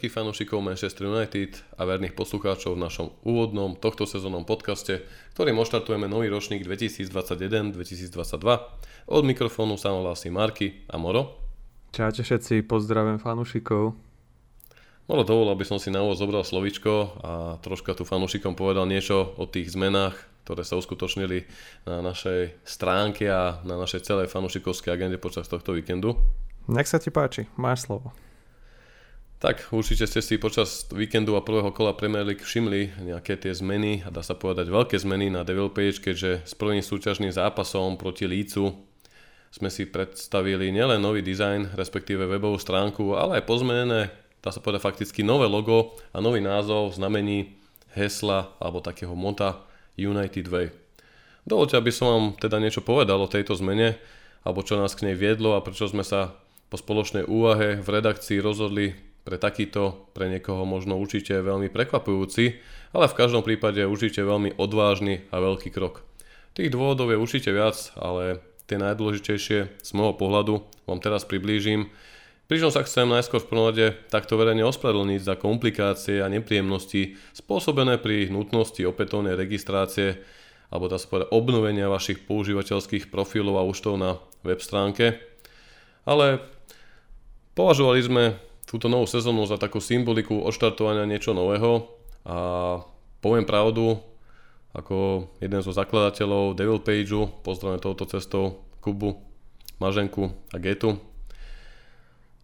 Všetkých fanúšikov Manchester United a verných poslucháčov v našom úvodnom tohto sezónnom podcaste, ktorým oštartujeme nový ročník 2021-2022. Od mikrofónu sa hlási Marky a Moro. Čaute všetci, pozdravím fanúšikov. Moro dovol, aby som si na úvod zobral slovičko a troška tu fanúšikom povedal niečo o tých zmenách, ktoré sa uskutočnili na našej stránke a na našej celej fanúšikovskej agende počas tohto víkendu. Nech sa ti páči, máš slovo. Tak určite ste si počas víkendu a prvého kola Premier League všimli nejaké tie zmeny a dá sa povedať veľké zmeny na Devil Page, keďže s prvým súťažným zápasom proti Lícu sme si predstavili nielen nový dizajn, respektíve webovú stránku, ale aj pozmenené, dá sa povedať fakticky nové logo a nový názov, znamení, hesla alebo takého mota United Way. Dovolte, aby som vám teda niečo povedal o tejto zmene, alebo čo nás k nej viedlo a prečo sme sa po spoločnej úvahe v redakcii rozhodli pre takýto, pre niekoho možno určite veľmi prekvapujúci, ale v každom prípade určite veľmi odvážny a veľký krok. Tých dôvodov je určite viac, ale tie najdôležitejšie z môjho pohľadu vám teraz priblížim. Pričom sa chcem najskôr v prvom rade takto verejne ospravedlniť za komplikácie a nepríjemnosti spôsobené pri nutnosti opätovnej registrácie alebo dá sa obnovenia vašich používateľských profilov a účtov na web stránke. Ale považovali sme túto novú sezónu za takú symboliku odštartovania niečo nového a poviem pravdu, ako jeden zo zakladateľov Devil Pageu, pozdravím touto cestou Kubu, Maženku a Getu.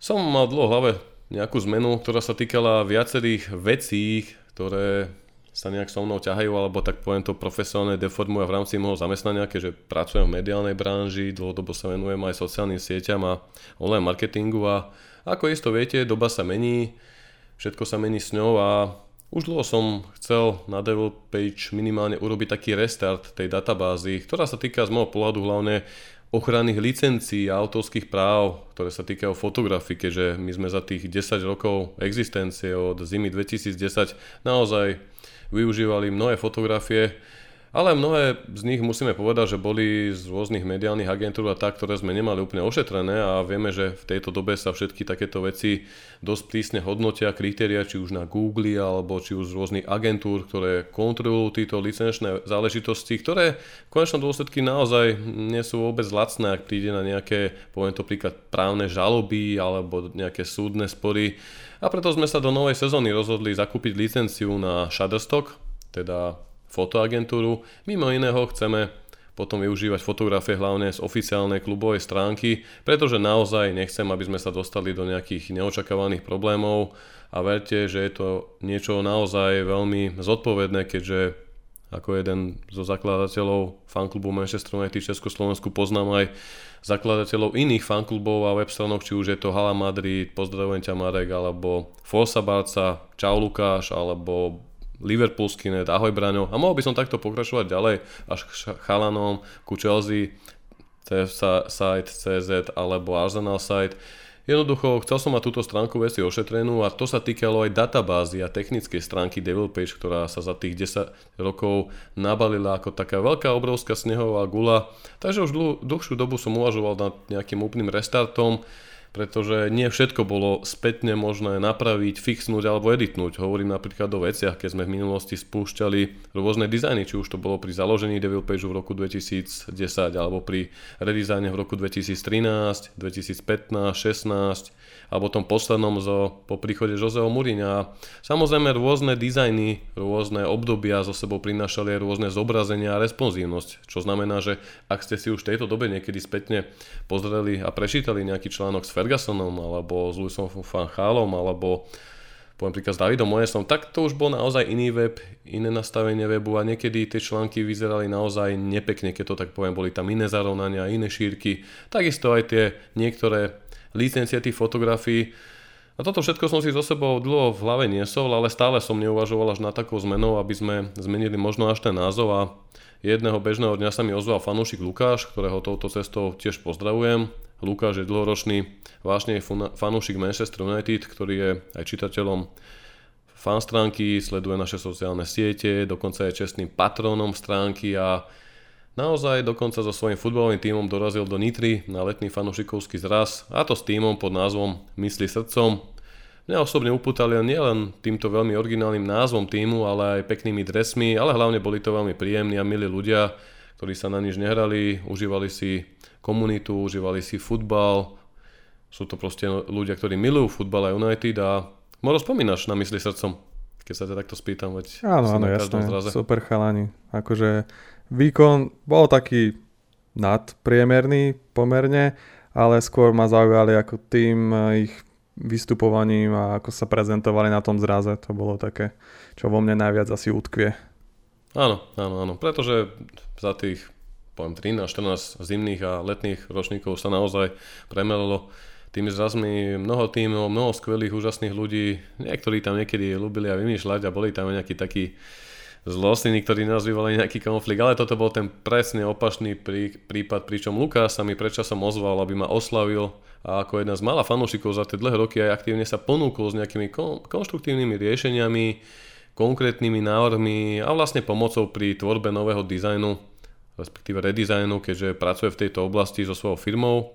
Som mal dlho v hlave nejakú zmenu, ktorá sa týkala viacerých vecí, ktoré sa nejak so mnou ťahajú, alebo tak poviem to profesionálne deformujú v rámci môjho zamestnania, keďže pracujem v mediálnej branži, dlhodobo sa venujem aj sociálnym sieťam a online marketingu a ako isto viete, doba sa mení, všetko sa mení s ňou a už dlho som chcel na Devil Page minimálne urobiť taký restart tej databázy, ktorá sa týka z môjho pohľadu hlavne ochranných licencií a autorských práv, ktoré sa týkajú fotografie, keďže my sme za tých 10 rokov existencie od zimy 2010 naozaj využívali mnohé fotografie, ale mnohé z nich musíme povedať, že boli z rôznych mediálnych agentúr a tak, ktoré sme nemali úplne ošetrené a vieme, že v tejto dobe sa všetky takéto veci dosť prísne hodnotia kritéria, či už na Google alebo či už z rôznych agentúr, ktoré kontrolujú tieto licenčné záležitosti, ktoré v konečnom dôsledku naozaj nie sú vôbec lacné, ak príde na nejaké, poviem to príklad, právne žaloby alebo nejaké súdne spory. A preto sme sa do novej sezóny rozhodli zakúpiť licenciu na Shutterstock, teda fotoagentúru. Mimo iného chceme potom využívať fotografie hlavne z oficiálnej klubovej stránky, pretože naozaj nechcem, aby sme sa dostali do nejakých neočakávaných problémov a verte, že je to niečo naozaj veľmi zodpovedné, keďže ako jeden zo zakladateľov fanklubu Manchester United Československu poznám aj zakladateľov iných fanklubov a web stranok, či už je to Hala Madrid, Pozdravujem ťa Marek, alebo Forsa Barca, Čau Lukáš, alebo Liverpoolský net, ahoj Braňo. A mohol by som takto pokračovať ďalej až k chalanom, ku Chelsea, CF site, CZ alebo Arsenal site. Jednoducho, chcel som mať túto stránku veci ošetrenú a to sa týkalo aj databázy a technickej stránky Devil Page, ktorá sa za tých 10 rokov nabalila ako taká veľká obrovská snehová gula. Takže už dlh, dlhšiu dobu som uvažoval nad nejakým úplným restartom pretože nie všetko bolo spätne možné napraviť, fixnúť alebo editnúť. Hovorím napríklad o veciach, keď sme v minulosti spúšťali rôzne dizajny, či už to bolo pri založení Devil Page v roku 2010 alebo pri redizajne v roku 2013, 2015, 16 alebo tom poslednom zo, po príchode Joseho Mourinha. Samozrejme rôzne dizajny, rôzne obdobia zo sebou prinášali aj rôzne zobrazenia a responsívnosť, čo znamená, že ak ste si už v tejto dobe niekedy spätne pozreli a prečítali nejaký článok s Fergusonom alebo s Luisom van Chálom alebo poviem príklad s Davidom Moesom, tak to už bol naozaj iný web, iné nastavenie webu a niekedy tie články vyzerali naozaj nepekne, keď to tak poviem, boli tam iné zarovnania, iné šírky. Takisto aj tie niektoré licencie tých fotografií. A toto všetko som si so sebou dlho v hlave niesol, ale stále som neuvažoval až na takou zmenou, aby sme zmenili možno až ten názov a jedného bežného dňa sa mi ozval fanúšik Lukáš, ktorého touto cestou tiež pozdravujem. Lukáš je dlhoročný vážne fanúšik Manchester United, ktorý je aj čitateľom fan stránky, sleduje naše sociálne siete, dokonca je čestným patrónom stránky a Naozaj dokonca so svojím futbalovým tímom dorazil do Nitry na letný fanušikovský zraz a to s tímom pod názvom Mysli srdcom. Mňa osobne upútali nielen týmto veľmi originálnym názvom týmu, ale aj peknými dresmi, ale hlavne boli to veľmi príjemní a milí ľudia, ktorí sa na nič nehrali, užívali si komunitu, užívali si futbal. Sú to proste ľudia, ktorí milujú futbal a United a možno spomínaš na mysli srdcom, keď sa ťa takto spýtam. Veď áno, áno, jasné, zraze. super chalani. Akože výkon bol taký nadpriemerný pomerne, ale skôr ma zaujali ako tým ich vystupovaním a ako sa prezentovali na tom zraze. To bolo také, čo vo mne najviac asi utkvie. Áno, áno, áno. Pretože za tých poviem 13, 14 zimných a letných ročníkov sa naozaj premelilo tými zrazmi mnoho tímov, mnoho skvelých, úžasných ľudí. Niektorí tam niekedy ľúbili a vymýšľať a boli tam nejakí takí zlostní, ktorí vyvolali nejaký konflikt, ale toto bol ten presne opačný prí, prípad, pričom Lukáš sa mi predčasom ozval, aby ma oslavil a ako jedna z malá fanúšikov za tie dlhé roky aj aktívne sa ponúkol s nejakými kon, konštruktívnymi riešeniami, konkrétnymi návrhmi a vlastne pomocou pri tvorbe nového dizajnu, respektíve redizajnu, keďže pracuje v tejto oblasti so svojou firmou.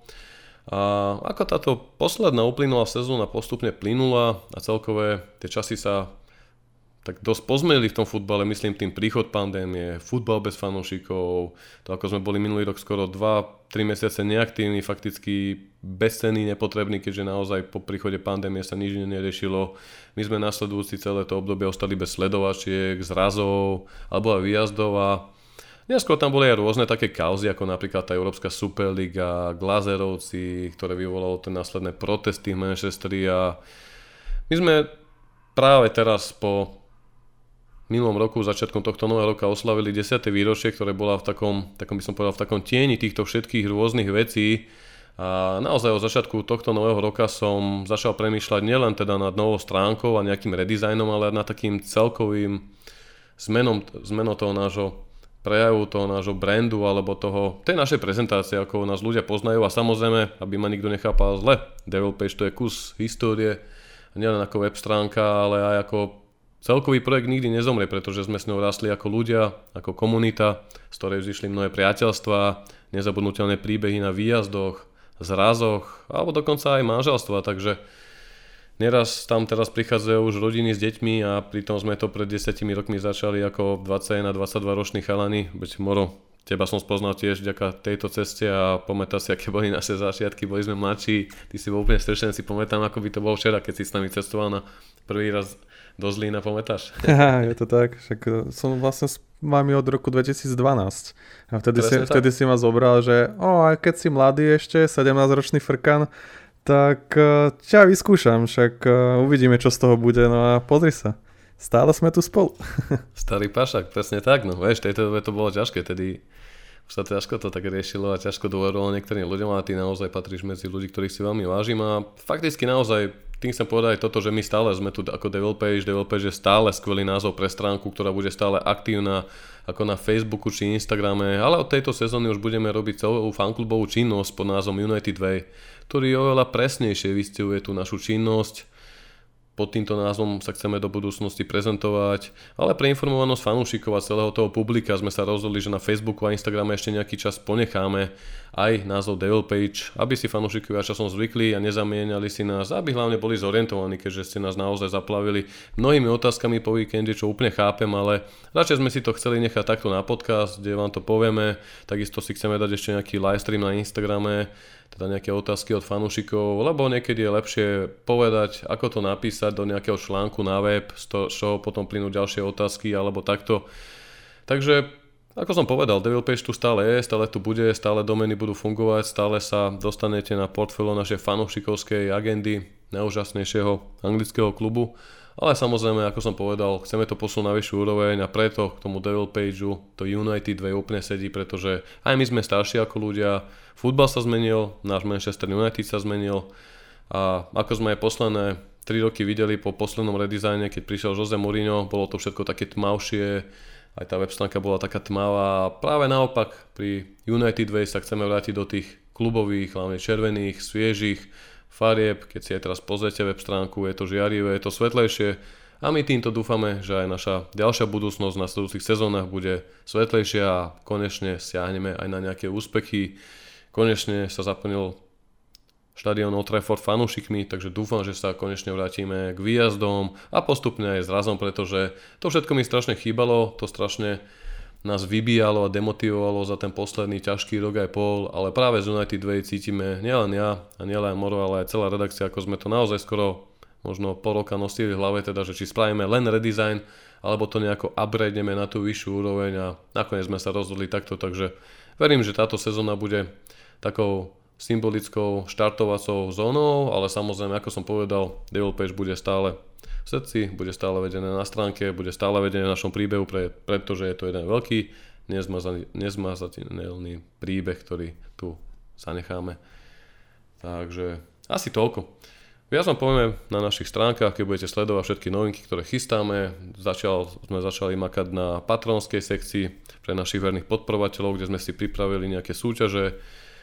A ako táto posledná uplynulá sezóna postupne plynula a celkové tie časy sa tak dosť pozmenili v tom futbale, myslím tým príchod pandémie, futbal bez fanúšikov, to ako sme boli minulý rok skoro 2-3 mesiace neaktívni, fakticky bezcenný, nepotrebný, keďže naozaj po príchode pandémie sa nič neriešilo. My sme nasledujúci celé to obdobie ostali bez sledovačiek, zrazov alebo aj výjazdov a Neskôr tam boli aj rôzne také kauzy, ako napríklad tá Európska Superliga, Glazerovci, ktoré vyvolalo tie následné protesty v Manchesteri a my sme práve teraz po minulom roku, začiatkom tohto nového roka oslavili 10. výročie, ktoré bola v takom, takom by som povedal, v takom tieni týchto všetkých rôznych vecí. A naozaj od začiatku tohto nového roka som začal premýšľať nielen teda nad novou stránkou a nejakým redizajnom, ale nad takým celkovým zmenom, zmenom toho nášho prejavu toho nášho brandu alebo toho, tej našej prezentácie, ako nás ľudia poznajú a samozrejme, aby ma nikto nechápal zle, Devil Page to je kus histórie, nielen ako web stránka, ale aj ako celkový projekt nikdy nezomrie, pretože sme s ňou rastli ako ľudia, ako komunita, z ktorej vzýšli mnohé priateľstva, nezabudnutelné príbehy na výjazdoch, zrazoch alebo dokonca aj manželstva, takže Neraz tam teraz prichádzajú už rodiny s deťmi a pritom sme to pred 10 rokmi začali ako 21 a 22 roční chalani. Veď Moro, teba som spoznal tiež vďaka tejto ceste a pamätá si, aké boli naše začiatky, boli sme mladší, ty si bol úplne strešený, si pamätám, ako by to bolo včera, keď si s nami cestoval na prvý raz do Zlína, pamätáš? je to tak, však e, som vlastne s vami od roku 2012 a vtedy, si, vtedy si ma zobral, že o, aj keď si mladý ešte, 17-ročný frkan, tak uh, ťa vyskúšam, však uh, uvidíme, čo z toho bude, no a pozri sa. Stále sme tu spolu. Starý pašak, presne tak, no vieš, tejto dobe to bolo ťažké, tedy už sa ťažko to tak riešilo a ťažko dôverovalo niektorým ľuďom a ty naozaj patríš medzi ľudí, ktorých si veľmi vážim a fakticky naozaj tým chcem povedať toto, že my stále sme tu ako Devil Page. Devil Page je stále skvelý názov pre stránku, ktorá bude stále aktívna ako na Facebooku či Instagrame, ale od tejto sezóny už budeme robiť celú fanklubovú činnosť pod názvom United Way ktorý oveľa presnejšie vystihuje tú našu činnosť. Pod týmto názvom sa chceme do budúcnosti prezentovať, ale pre informovanosť fanúšikov a celého toho publika sme sa rozhodli, že na Facebooku a Instagrame ešte nejaký čas ponecháme aj názov Devil Page, aby si fanúšikovia časom zvykli a nezamieniali si nás, aby hlavne boli zorientovaní, keďže ste nás naozaj zaplavili mnohými otázkami po víkende, čo úplne chápem, ale radšej sme si to chceli nechať takto na podcast, kde vám to povieme, takisto si chceme dať ešte nejaký livestream na Instagrame, teda nejaké otázky od fanúšikov, lebo niekedy je lepšie povedať, ako to napísať do nejakého článku na web, z čoho potom plynú ďalšie otázky alebo takto. Takže ako som povedal, Devil Page tu stále je, stále tu bude, stále domeny budú fungovať, stále sa dostanete na portfólio našej fanúšikovskej agendy najúžasnejšieho anglického klubu. Ale samozrejme, ako som povedal, chceme to posunúť na vyššiu úroveň a preto k tomu Devil Pageu to United 2 úplne sedí, pretože aj my sme starší ako ľudia, futbal sa zmenil, náš Manchester United sa zmenil a ako sme aj posledné 3 roky videli po poslednom redizajne, keď prišiel Jose Mourinho, bolo to všetko také tmavšie, aj tá web stránka bola taká tmavá. Práve naopak pri United Way sa chceme vrátiť do tých klubových, hlavne červených, sviežich, farieb, keď si aj teraz pozriete web stránku, je to žiarivé, je to svetlejšie. A my týmto dúfame, že aj naša ďalšia budúcnosť na nasledujúcich sezónach bude svetlejšia a konečne siahneme aj na nejaké úspechy. Konečne sa zaplnil štadión Old Trafford fanúšikmi, takže dúfam, že sa konečne vrátime k výjazdom a postupne aj zrazom, pretože to všetko mi strašne chýbalo, to strašne nás vybíjalo a demotivovalo za ten posledný ťažký rok aj pol, ale práve z United Way cítime nielen ja a nielen Moro, ale aj celá redakcia, ako sme to naozaj skoro možno pol roka nosili v hlave, teda, že či spravíme len redesign, alebo to nejako upgradeeme na tú vyššiu úroveň a nakoniec sme sa rozhodli takto, takže verím, že táto sezóna bude takou symbolickou štartovacou zónou, ale samozrejme, ako som povedal, Devil Page bude stále v srdci, bude stále vedené na stránke, bude stále vedené v našom príbehu, pre, pretože je to jeden veľký nezmazateľný príbeh, ktorý tu zanecháme. Takže asi toľko. Viac vám povieme na našich stránkach, keď budete sledovať všetky novinky, ktoré chystáme. Začal, sme začali makať na patronskej sekcii pre našich verných podporovateľov, kde sme si pripravili nejaké súťaže,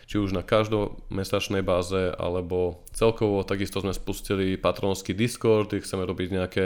či už na každomesačnej báze alebo celkovo. Takisto sme spustili patronský Discord, kde chceme robiť nejaké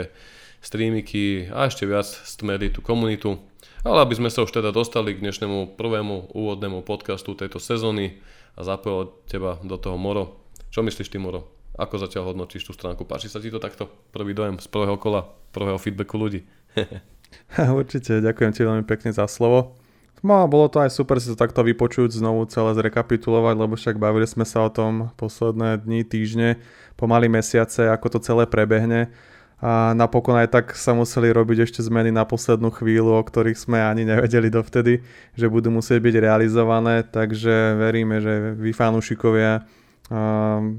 streamiky a ešte viac stmeli tú komunitu. Ale aby sme sa už teda dostali k dnešnému prvému úvodnému podcastu tejto sezóny a zapojil teba do toho Moro. Čo myslíš ty Moro? Ako zatiaľ hodnotíš tú stránku? Páči sa ti to takto? Prvý dojem z prvého kola, prvého feedbacku ľudí. Určite, ďakujem ti veľmi pekne za slovo. No a bolo to aj super si to takto vypočuť, znovu celé zrekapitulovať, lebo však bavili sme sa o tom posledné dni, týždne, pomaly mesiace, ako to celé prebehne. A napokon aj tak sa museli robiť ešte zmeny na poslednú chvíľu, o ktorých sme ani nevedeli dovtedy, že budú musieť byť realizované, takže veríme, že vy fanúšikovia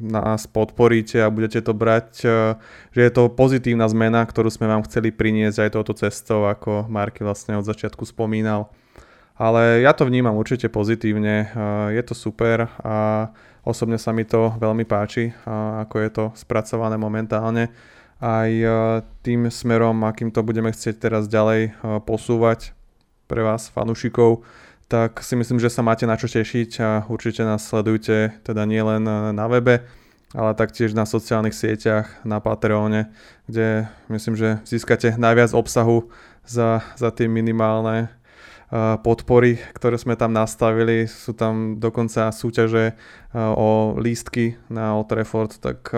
nás podporíte a budete to brať, že je to pozitívna zmena, ktorú sme vám chceli priniesť aj touto cestou, ako Marky vlastne od začiatku spomínal. Ale ja to vnímam určite pozitívne, je to super a osobne sa mi to veľmi páči, ako je to spracované momentálne. Aj tým smerom, akým to budeme chcieť teraz ďalej posúvať pre vás, fanúšikov, tak si myslím, že sa máte na čo tešiť a určite nás sledujte teda nielen na webe, ale taktiež na sociálnych sieťach, na Patreone, kde myslím, že získate najviac obsahu za, za tie minimálne podpory, ktoré sme tam nastavili. Sú tam dokonca súťaže o lístky na Old Trafford, tak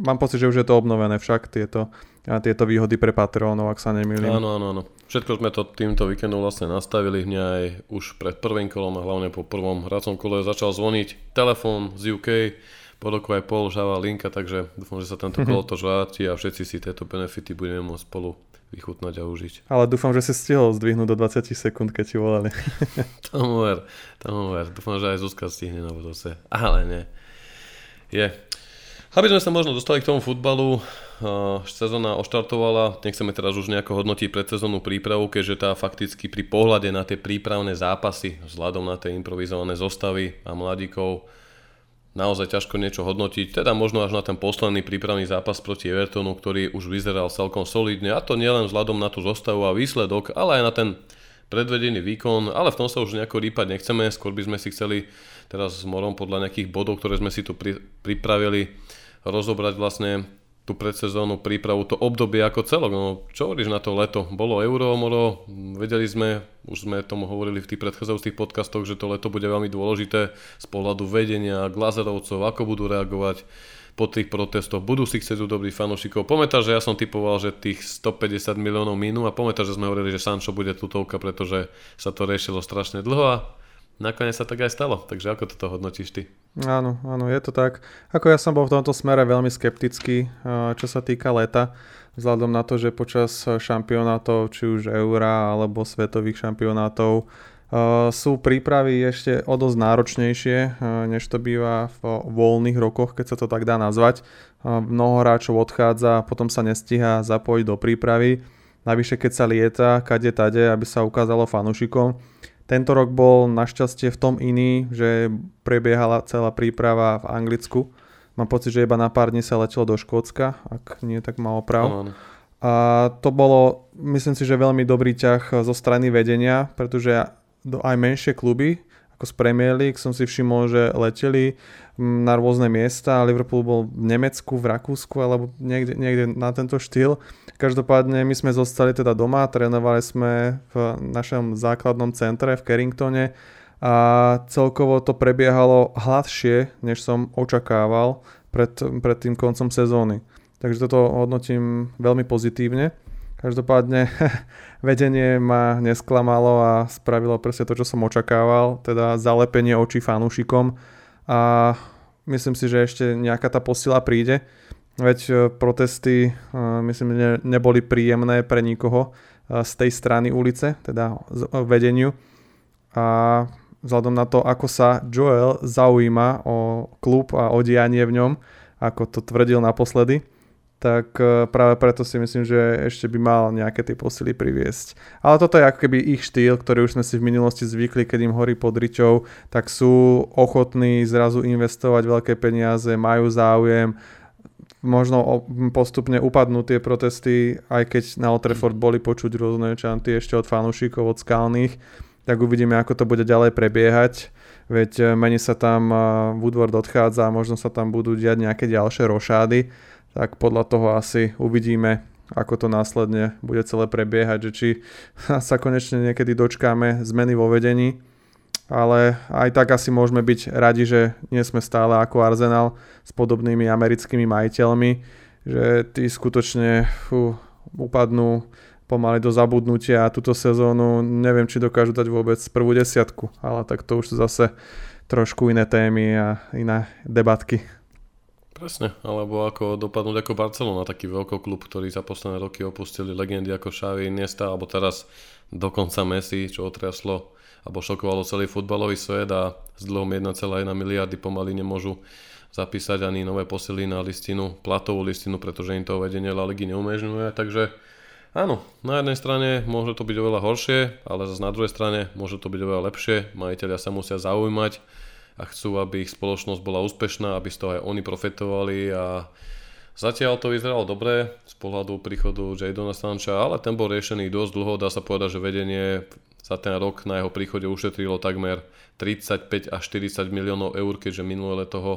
mám pocit, že už je to obnovené však tieto, tieto výhody pre Patreonov, ak sa nemýlim. Áno, áno, áno. Všetko sme to týmto víkendom vlastne nastavili hneď aj už pred prvým kolom a hlavne po prvom hracom kole začal zvoniť telefón z UK, po roku aj pol žáva linka, takže dúfam, že sa tento kolo to žáti a všetci si tieto benefity budeme môcť spolu vychutnať a užiť. Ale dúfam, že si stihol zdvihnúť do 20 sekúnd, keď ti volali. tomu ver, tomu ver. Dúfam, že aj Zuzka stihne na budúce. Ale nie. Je. Aby sme sa možno dostali k tomu futbalu, uh, sezóna oštartovala, nechceme teraz už nejako hodnotiť predsezónnu prípravu, keďže tá fakticky pri pohľade na tie prípravné zápasy, vzhľadom na tie improvizované zostavy a mladíkov, naozaj ťažko niečo hodnotiť, teda možno až na ten posledný prípravný zápas proti Evertonu, ktorý už vyzeral celkom solidne a to nielen vzhľadom na tú zostavu a výsledok, ale aj na ten predvedený výkon, ale v tom sa už nejako rýpať nechceme, skôr by sme si chceli teraz s Morom podľa nejakých bodov, ktoré sme si tu pri, pripravili, rozobrať vlastne tú predsezónu prípravu, to obdobie ako celok. No, čo hovoríš na to leto? Bolo euro, moro, vedeli sme, už sme tomu hovorili v tých predchádzajúcich podcastoch, že to leto bude veľmi dôležité z pohľadu vedenia, glazerovcov, ako budú reagovať po tých protestoch, budú si chcieť udobriť fanúšikov. Pamätáš, že ja som typoval, že tých 150 miliónov minú a pamätáš, že sme hovorili, že Sancho bude tutovka, pretože sa to riešilo strašne dlho a nakoniec sa tak aj stalo. Takže ako toto hodnotíš ty? Áno, áno, je to tak. Ako ja som bol v tomto smere veľmi skeptický, čo sa týka leta, vzhľadom na to, že počas šampionátov, či už Eura alebo svetových šampionátov, sú prípravy ešte o dosť náročnejšie, než to býva v voľných rokoch, keď sa to tak dá nazvať. Mnoho hráčov odchádza, potom sa nestíha zapojiť do prípravy. Navyše, keď sa lieta, kade tade, aby sa ukázalo fanúšikom. Tento rok bol našťastie v tom iný, že prebiehala celá príprava v Anglicku. Mám pocit, že iba na pár dní sa letelo do Škótska, ak nie, tak malo prav. A to bolo, myslím si, že veľmi dobrý ťah zo strany vedenia, pretože aj menšie kluby, ako z Premier League, som si všimol, že leteli na rôzne miesta. Liverpool bol v Nemecku, v Rakúsku alebo niekde, niekde na tento štýl. Každopádne my sme zostali teda doma, trénovali sme v našom základnom centre v Carringtone a celkovo to prebiehalo hladšie, než som očakával pred, pred tým koncom sezóny. Takže toto hodnotím veľmi pozitívne. Každopádne vedenie ma nesklamalo a spravilo presne to, čo som očakával, teda zalepenie očí fanúšikom a myslím si, že ešte nejaká tá posila príde. Veď e, protesty, e, myslím, ne, neboli príjemné pre nikoho e, z tej strany ulice, teda vedeniu. A vzhľadom na to, ako sa Joel zaujíma o klub a o dianie v ňom, ako to tvrdil naposledy, tak práve preto si myslím, že ešte by mal nejaké tie posily priviesť. Ale toto je ako keby ich štýl, ktorý už sme si v minulosti zvykli, keď im horí pod ričou, tak sú ochotní zrazu investovať veľké peniaze, majú záujem, možno postupne upadnú tie protesty, aj keď na Old Trafford boli počuť rôzne čanty ešte od fanúšikov, od skalných, tak uvidíme, ako to bude ďalej prebiehať. Veď e, mení sa tam e, Woodward odchádza možno sa tam budú diať nejaké ďalšie rošády, tak podľa toho asi uvidíme, ako to následne bude celé prebiehať, že či sa konečne niekedy dočkáme zmeny vo vedení ale aj tak asi môžeme byť radi, že nie sme stále ako Arsenal s podobnými americkými majiteľmi, že tí skutočne fú, upadnú pomaly do zabudnutia a túto sezónu neviem, či dokážu dať vôbec prvú desiatku, ale tak to už sú zase trošku iné témy a iné debatky. Presne, alebo ako dopadnúť ako Barcelona, taký klub, ktorý za posledné roky opustili legendy ako Xavi, Iniesta, alebo teraz dokonca Messi, čo otriaslo alebo šokovalo celý futbalový svet a s dlhom 1,1 miliardy pomaly nemôžu zapísať ani nové posily na listinu, platovú listinu, pretože im to vedenie La Ligy neumožňuje. Takže áno, na jednej strane môže to byť oveľa horšie, ale zase na druhej strane môže to byť oveľa lepšie. Majiteľia sa musia zaujímať a chcú, aby ich spoločnosť bola úspešná, aby z toho aj oni profitovali a Zatiaľ to vyzeralo dobre z pohľadu príchodu Jadona Sancha, ale ten bol riešený dosť dlho. Dá sa povedať, že vedenie za ten rok na jeho príchode ušetrilo takmer 35 až 40 miliónov eur, keďže minulé leto ho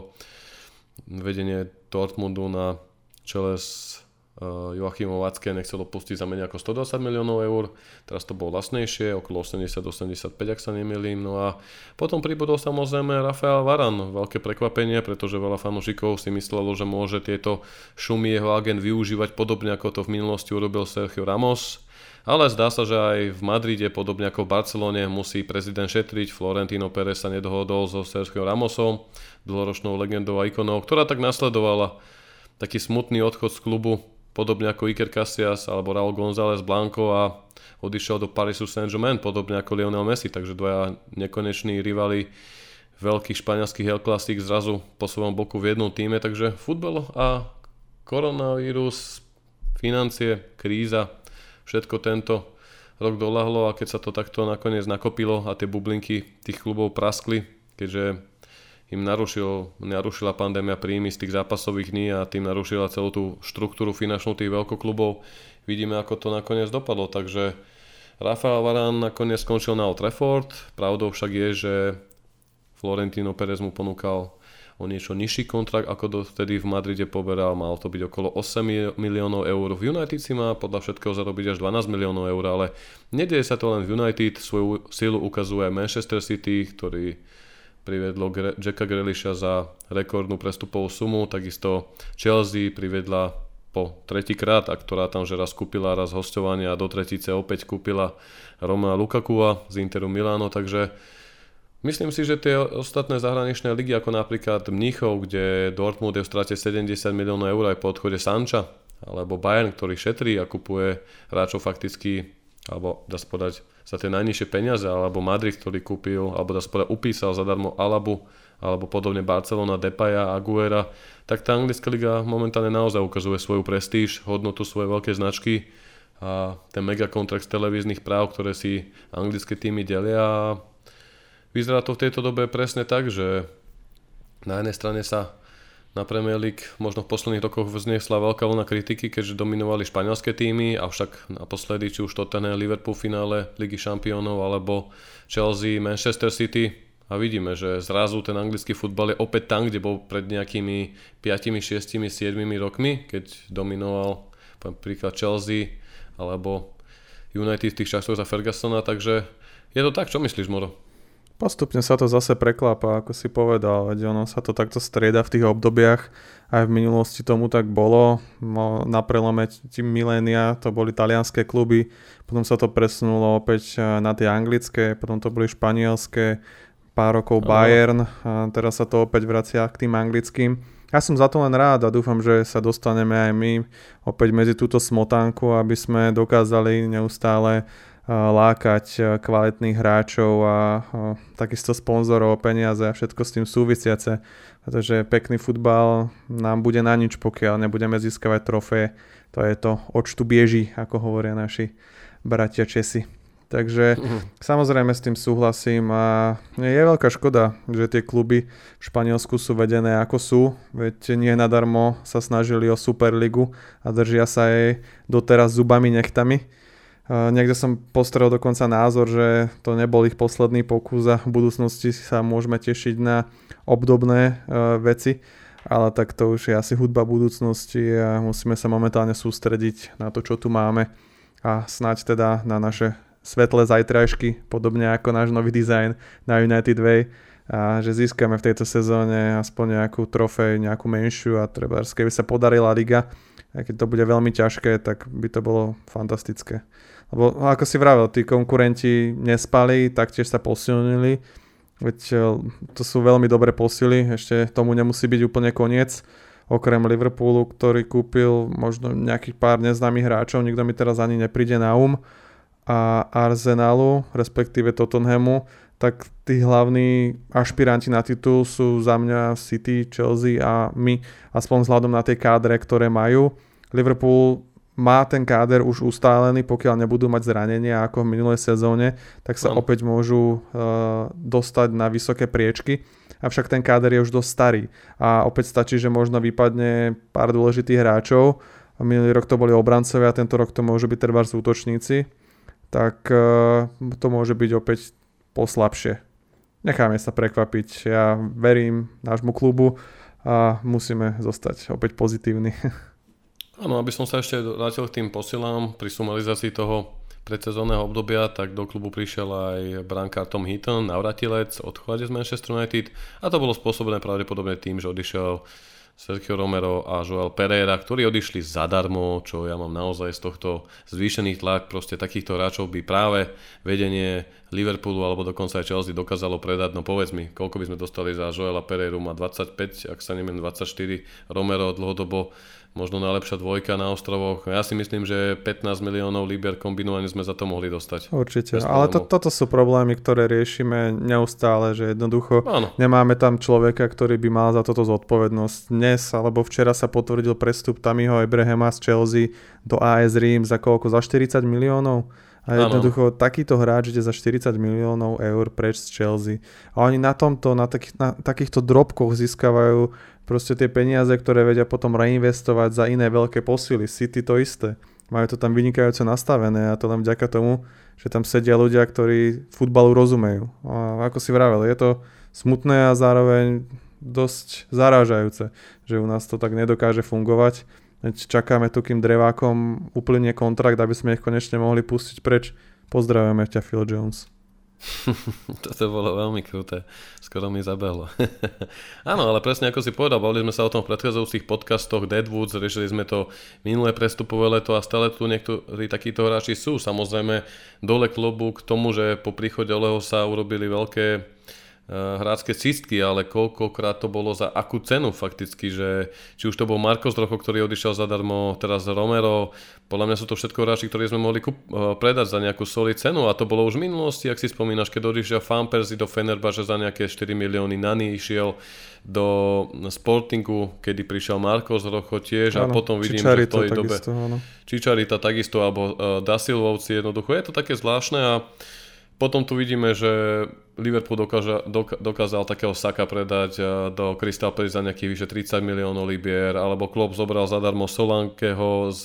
vedenie Dortmundu na čele s uh, Joachimom Vacké nechcelo pustiť za menej ako 120 miliónov eur, teraz to bolo vlastnejšie, okolo 80-85, ak sa nemýlim. No a potom pribudol samozrejme Rafael Varan, veľké prekvapenie, pretože veľa fanúšikov si myslelo, že môže tieto šumy jeho agent využívať podobne ako to v minulosti urobil Sergio Ramos, ale zdá sa, že aj v Madride, podobne ako v Barcelone, musí prezident šetriť. Florentino Pérez sa nedohodol so Sergio Ramosom, dlhoročnou legendou a ikonou, ktorá tak nasledovala. Taký smutný odchod z klubu, podobne ako Iker Casillas alebo Raúl González Blanco a odišiel do Parisu Saint-Germain, podobne ako Lionel Messi, takže dvaja nekoneční rivali veľkých španielských El Clasic zrazu po svojom boku v jednom týme, takže futbal a koronavírus, financie, kríza, všetko tento rok dolahlo a keď sa to takto nakoniec nakopilo a tie bublinky tých klubov praskli, keďže im narušil, narušila pandémia príjmy z tých zápasových dní a tým narušila celú tú štruktúru finančnú tých veľkoklubov. Vidíme, ako to nakoniec dopadlo, takže Rafael Varán nakoniec skončil na Old Trafford, pravdou však je, že Florentino Perez mu ponúkal o niečo nižší kontrakt, ako dovtedy v Madride poberal, mal to byť okolo 8 miliónov eur. V United si má podľa všetkého zarobiť až 12 miliónov eur, ale nedieje sa to len v United, svoju silu ukazuje Manchester City, ktorý privedlo Jacka Grealisha za rekordnú prestupovú sumu, takisto Chelsea privedla po tretíkrát, a ktorá tam že raz kúpila raz hostovanie a do tretice opäť kúpila Roma Lukakua z Interu Milano, takže Myslím si, že tie ostatné zahraničné ligy, ako napríklad Mníchov, kde Dortmund je v strate 70 miliónov eur aj po odchode Sanča, alebo Bayern, ktorý šetrí a kupuje hráčov fakticky, alebo dá sa povedať, za tie najnižšie peniaze, alebo Madrid, ktorý kúpil, alebo dá sa upísal zadarmo Alabu, alebo podobne Barcelona, Depaja, Aguera, tak tá anglická liga momentálne naozaj ukazuje svoju prestíž, hodnotu svojej veľké značky a ten megakontrakt z televíznych práv, ktoré si anglické týmy delia Vyzerá to v tejto dobe presne tak, že na jednej strane sa na Premier League možno v posledných rokoch vzniesla veľká vlna kritiky, keďže dominovali španielské týmy, avšak naposledy či už Tottenham, Liverpool v finále Ligy šampiónov alebo Chelsea, Manchester City a vidíme, že zrazu ten anglický futbal je opäť tam, kde bol pred nejakými 5, 6, 7 rokmi, keď dominoval príklad Chelsea alebo United v tých časoch za Fergusona, takže je to tak, čo myslíš Moro? Postupne sa to zase preklápa, ako si povedal, veď ono sa to takto strieda v tých obdobiach. Aj v minulosti tomu tak bolo. No, na prelome milénia to boli talianské kluby, potom sa to presunulo opäť eh, na tie anglické, potom to boli španielské, pár rokov Bayern, a teraz sa to opäť vracia k tým anglickým. Ja som za to len rád a dúfam, že sa dostaneme aj my opäť medzi túto smotánku, aby sme dokázali neustále lákať kvalitných hráčov a takisto sponzorov, peniaze a všetko s tým súvisiace, pretože pekný futbal nám bude na nič, pokiaľ nebudeme získavať trofeje. To je to, očtu bieži, ako hovoria naši bratia Česi. Takže uh-huh. samozrejme s tým súhlasím a je veľká škoda, že tie kluby v Španielsku sú vedené ako sú, veď nie nadarmo sa snažili o Superligu a držia sa jej doteraz zubami nechtami. Niekde som postrel dokonca názor, že to nebol ich posledný pokus a v budúcnosti sa môžeme tešiť na obdobné uh, veci, ale tak to už je asi hudba budúcnosti a musíme sa momentálne sústrediť na to, čo tu máme. A snáď teda na naše svetlé zajtrajšky, podobne ako náš nový dizajn na United Way. A že získame v tejto sezóne aspoň nejakú trofej, nejakú menšiu a treba, keby sa podarila liga, aj keď to bude veľmi ťažké, tak by to bolo fantastické. Lebo ako si vravel, tí konkurenti nespali, taktiež sa posilnili. Veď e, to sú veľmi dobré posily, ešte tomu nemusí byť úplne koniec. Okrem Liverpoolu, ktorý kúpil možno nejakých pár neznámych hráčov, nikto mi teraz ani nepríde na um. A Arsenalu, respektíve Tottenhamu, tak tí hlavní ašpiranti na titul sú za mňa City, Chelsea a my, aspoň vzhľadom na tie kádre, ktoré majú. Liverpool má ten káder už ustálený, pokiaľ nebudú mať zranenia ako v minulej sezóne, tak sa no. opäť môžu uh, dostať na vysoké priečky. Avšak ten káder je už dosť starý a opäť stačí, že možno vypadne pár dôležitých hráčov. Minulý rok to boli obrancovia, a tento rok to môžu byť treba útočníci. Tak uh, to môže byť opäť poslabšie. Necháme sa prekvapiť. Ja verím nášmu klubu a musíme zostať opäť pozitívni. Áno, aby som sa ešte vrátil k tým posilám pri sumarizácii toho predsezónneho obdobia, tak do klubu prišiel aj brankár Tom Heaton, navratilec, odchode z Manchester United a to bolo spôsobené pravdepodobne tým, že odišiel Sergio Romero a Joel Pereira, ktorí odišli zadarmo, čo ja mám naozaj z tohto zvýšený tlak, proste takýchto hráčov by práve vedenie Liverpoolu alebo dokonca aj Chelsea dokázalo predať, no povedz mi, koľko by sme dostali za Joela Pereiru, má 25, ak sa neviem, 24, Romero dlhodobo možno najlepšia dvojka na ostrovoch. Ja si myslím, že 15 miliónov liber kombinovaní sme za to mohli dostať. Určite, ale to, toto sú problémy, ktoré riešime neustále, že jednoducho Áno. nemáme tam človeka, ktorý by mal za toto zodpovednosť. Dnes alebo včera sa potvrdil prestup Tamiho Ebrehema z Chelsea do AS Rím za koľko? Za 40 miliónov? A jednoducho ano. takýto hráč ide za 40 miliónov eur preč z Chelsea. A oni na tomto, na, takých, na takýchto drobkoch získavajú proste tie peniaze, ktoré vedia potom reinvestovať za iné veľké posily. City to isté. Majú to tam vynikajúco nastavené a to len vďaka tomu, že tam sedia ľudia, ktorí futbalu rozumejú. A ako si vravel, je to smutné a zároveň dosť zarážajúce, že u nás to tak nedokáže fungovať Čakáme tu, kým drevákom uplynie kontrakt, aby sme ich konečne mohli pustiť preč. Pozdravujeme ťa, Phil Jones. Toto bolo veľmi kruté. Skoro mi zabehlo. Áno, ale presne ako si povedal, bavili sme sa o tom v predchádzajúcich podcastoch Deadwoods, riešili sme to minulé prestupové leto a stále tu niektorí takíto hráči sú. Samozrejme, dole klobu k tomu, že po príchode Oleho sa urobili veľké Eh, hrácké cistky, ale koľkokrát to bolo za akú cenu fakticky, že či už to bol Marcos Rocho, ktorý odišiel zadarmo, teraz Romero, podľa mňa sú to všetko hráči, ktorí sme mohli kup- eh, predať za nejakú solid cenu a to bolo už v minulosti, ak si spomínaš, keď odišiel Fan Persie do Fenerbahce za nejaké 4 milióny, Nani išiel do Sportingu, kedy prišiel Marcos Rocho tiež a potom vidím, že v tej dobe Čičarita takisto, alebo uh, Dasilvovci jednoducho, je to také zvláštne a potom tu vidíme, že Liverpool dokáža, dok, dokázal takého Saka predať eh, do Crystal Palace za nejakých vyše 30 miliónov libier, alebo Klopp zobral zadarmo Solankeho z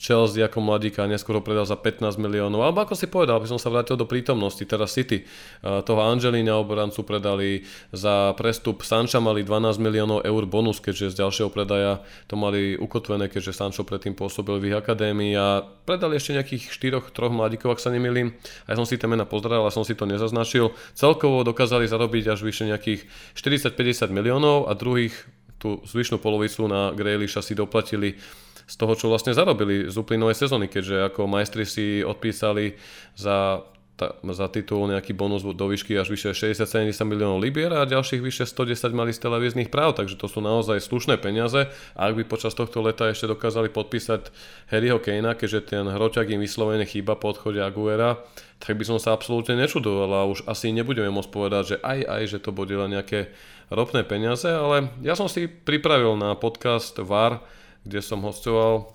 Chelsea ako mladíka a neskôr predal za 15 miliónov. Alebo ako si povedal, aby som sa vrátil do prítomnosti, teraz City. Eh, toho Angelina obrancu predali za prestup Sancha mali 12 miliónov eur bonus, keďže z ďalšieho predaja to mali ukotvené, keďže Sancho predtým pôsobil v ich akadémii a predali ešte nejakých 4-3 mladíkov, ak sa nemýlim. A som si tie mena pozdravil, ale som si to nezaznačil celkovo dokázali zarobiť až vyše nejakých 40-50 miliónov a druhých tú zvyšnú polovicu na Grealisha si doplatili z toho, čo vlastne zarobili z uplynulej sezóny, keďže ako majstri si odpísali za ta, za titul nejaký bonus do výšky až vyše 60-70 miliónov libier a ďalších vyše 110 mali z televíznych práv, takže to sú naozaj slušné peniaze. A ak by počas tohto leta ešte dokázali podpísať Harryho Kanea, keďže ten hroťak im vyslovene chýba po odchode Aguera, tak by som sa absolútne nečudoval a už asi nebudeme môcť povedať, že aj aj, že to bude len nejaké ropné peniaze, ale ja som si pripravil na podcast VAR, kde som hostoval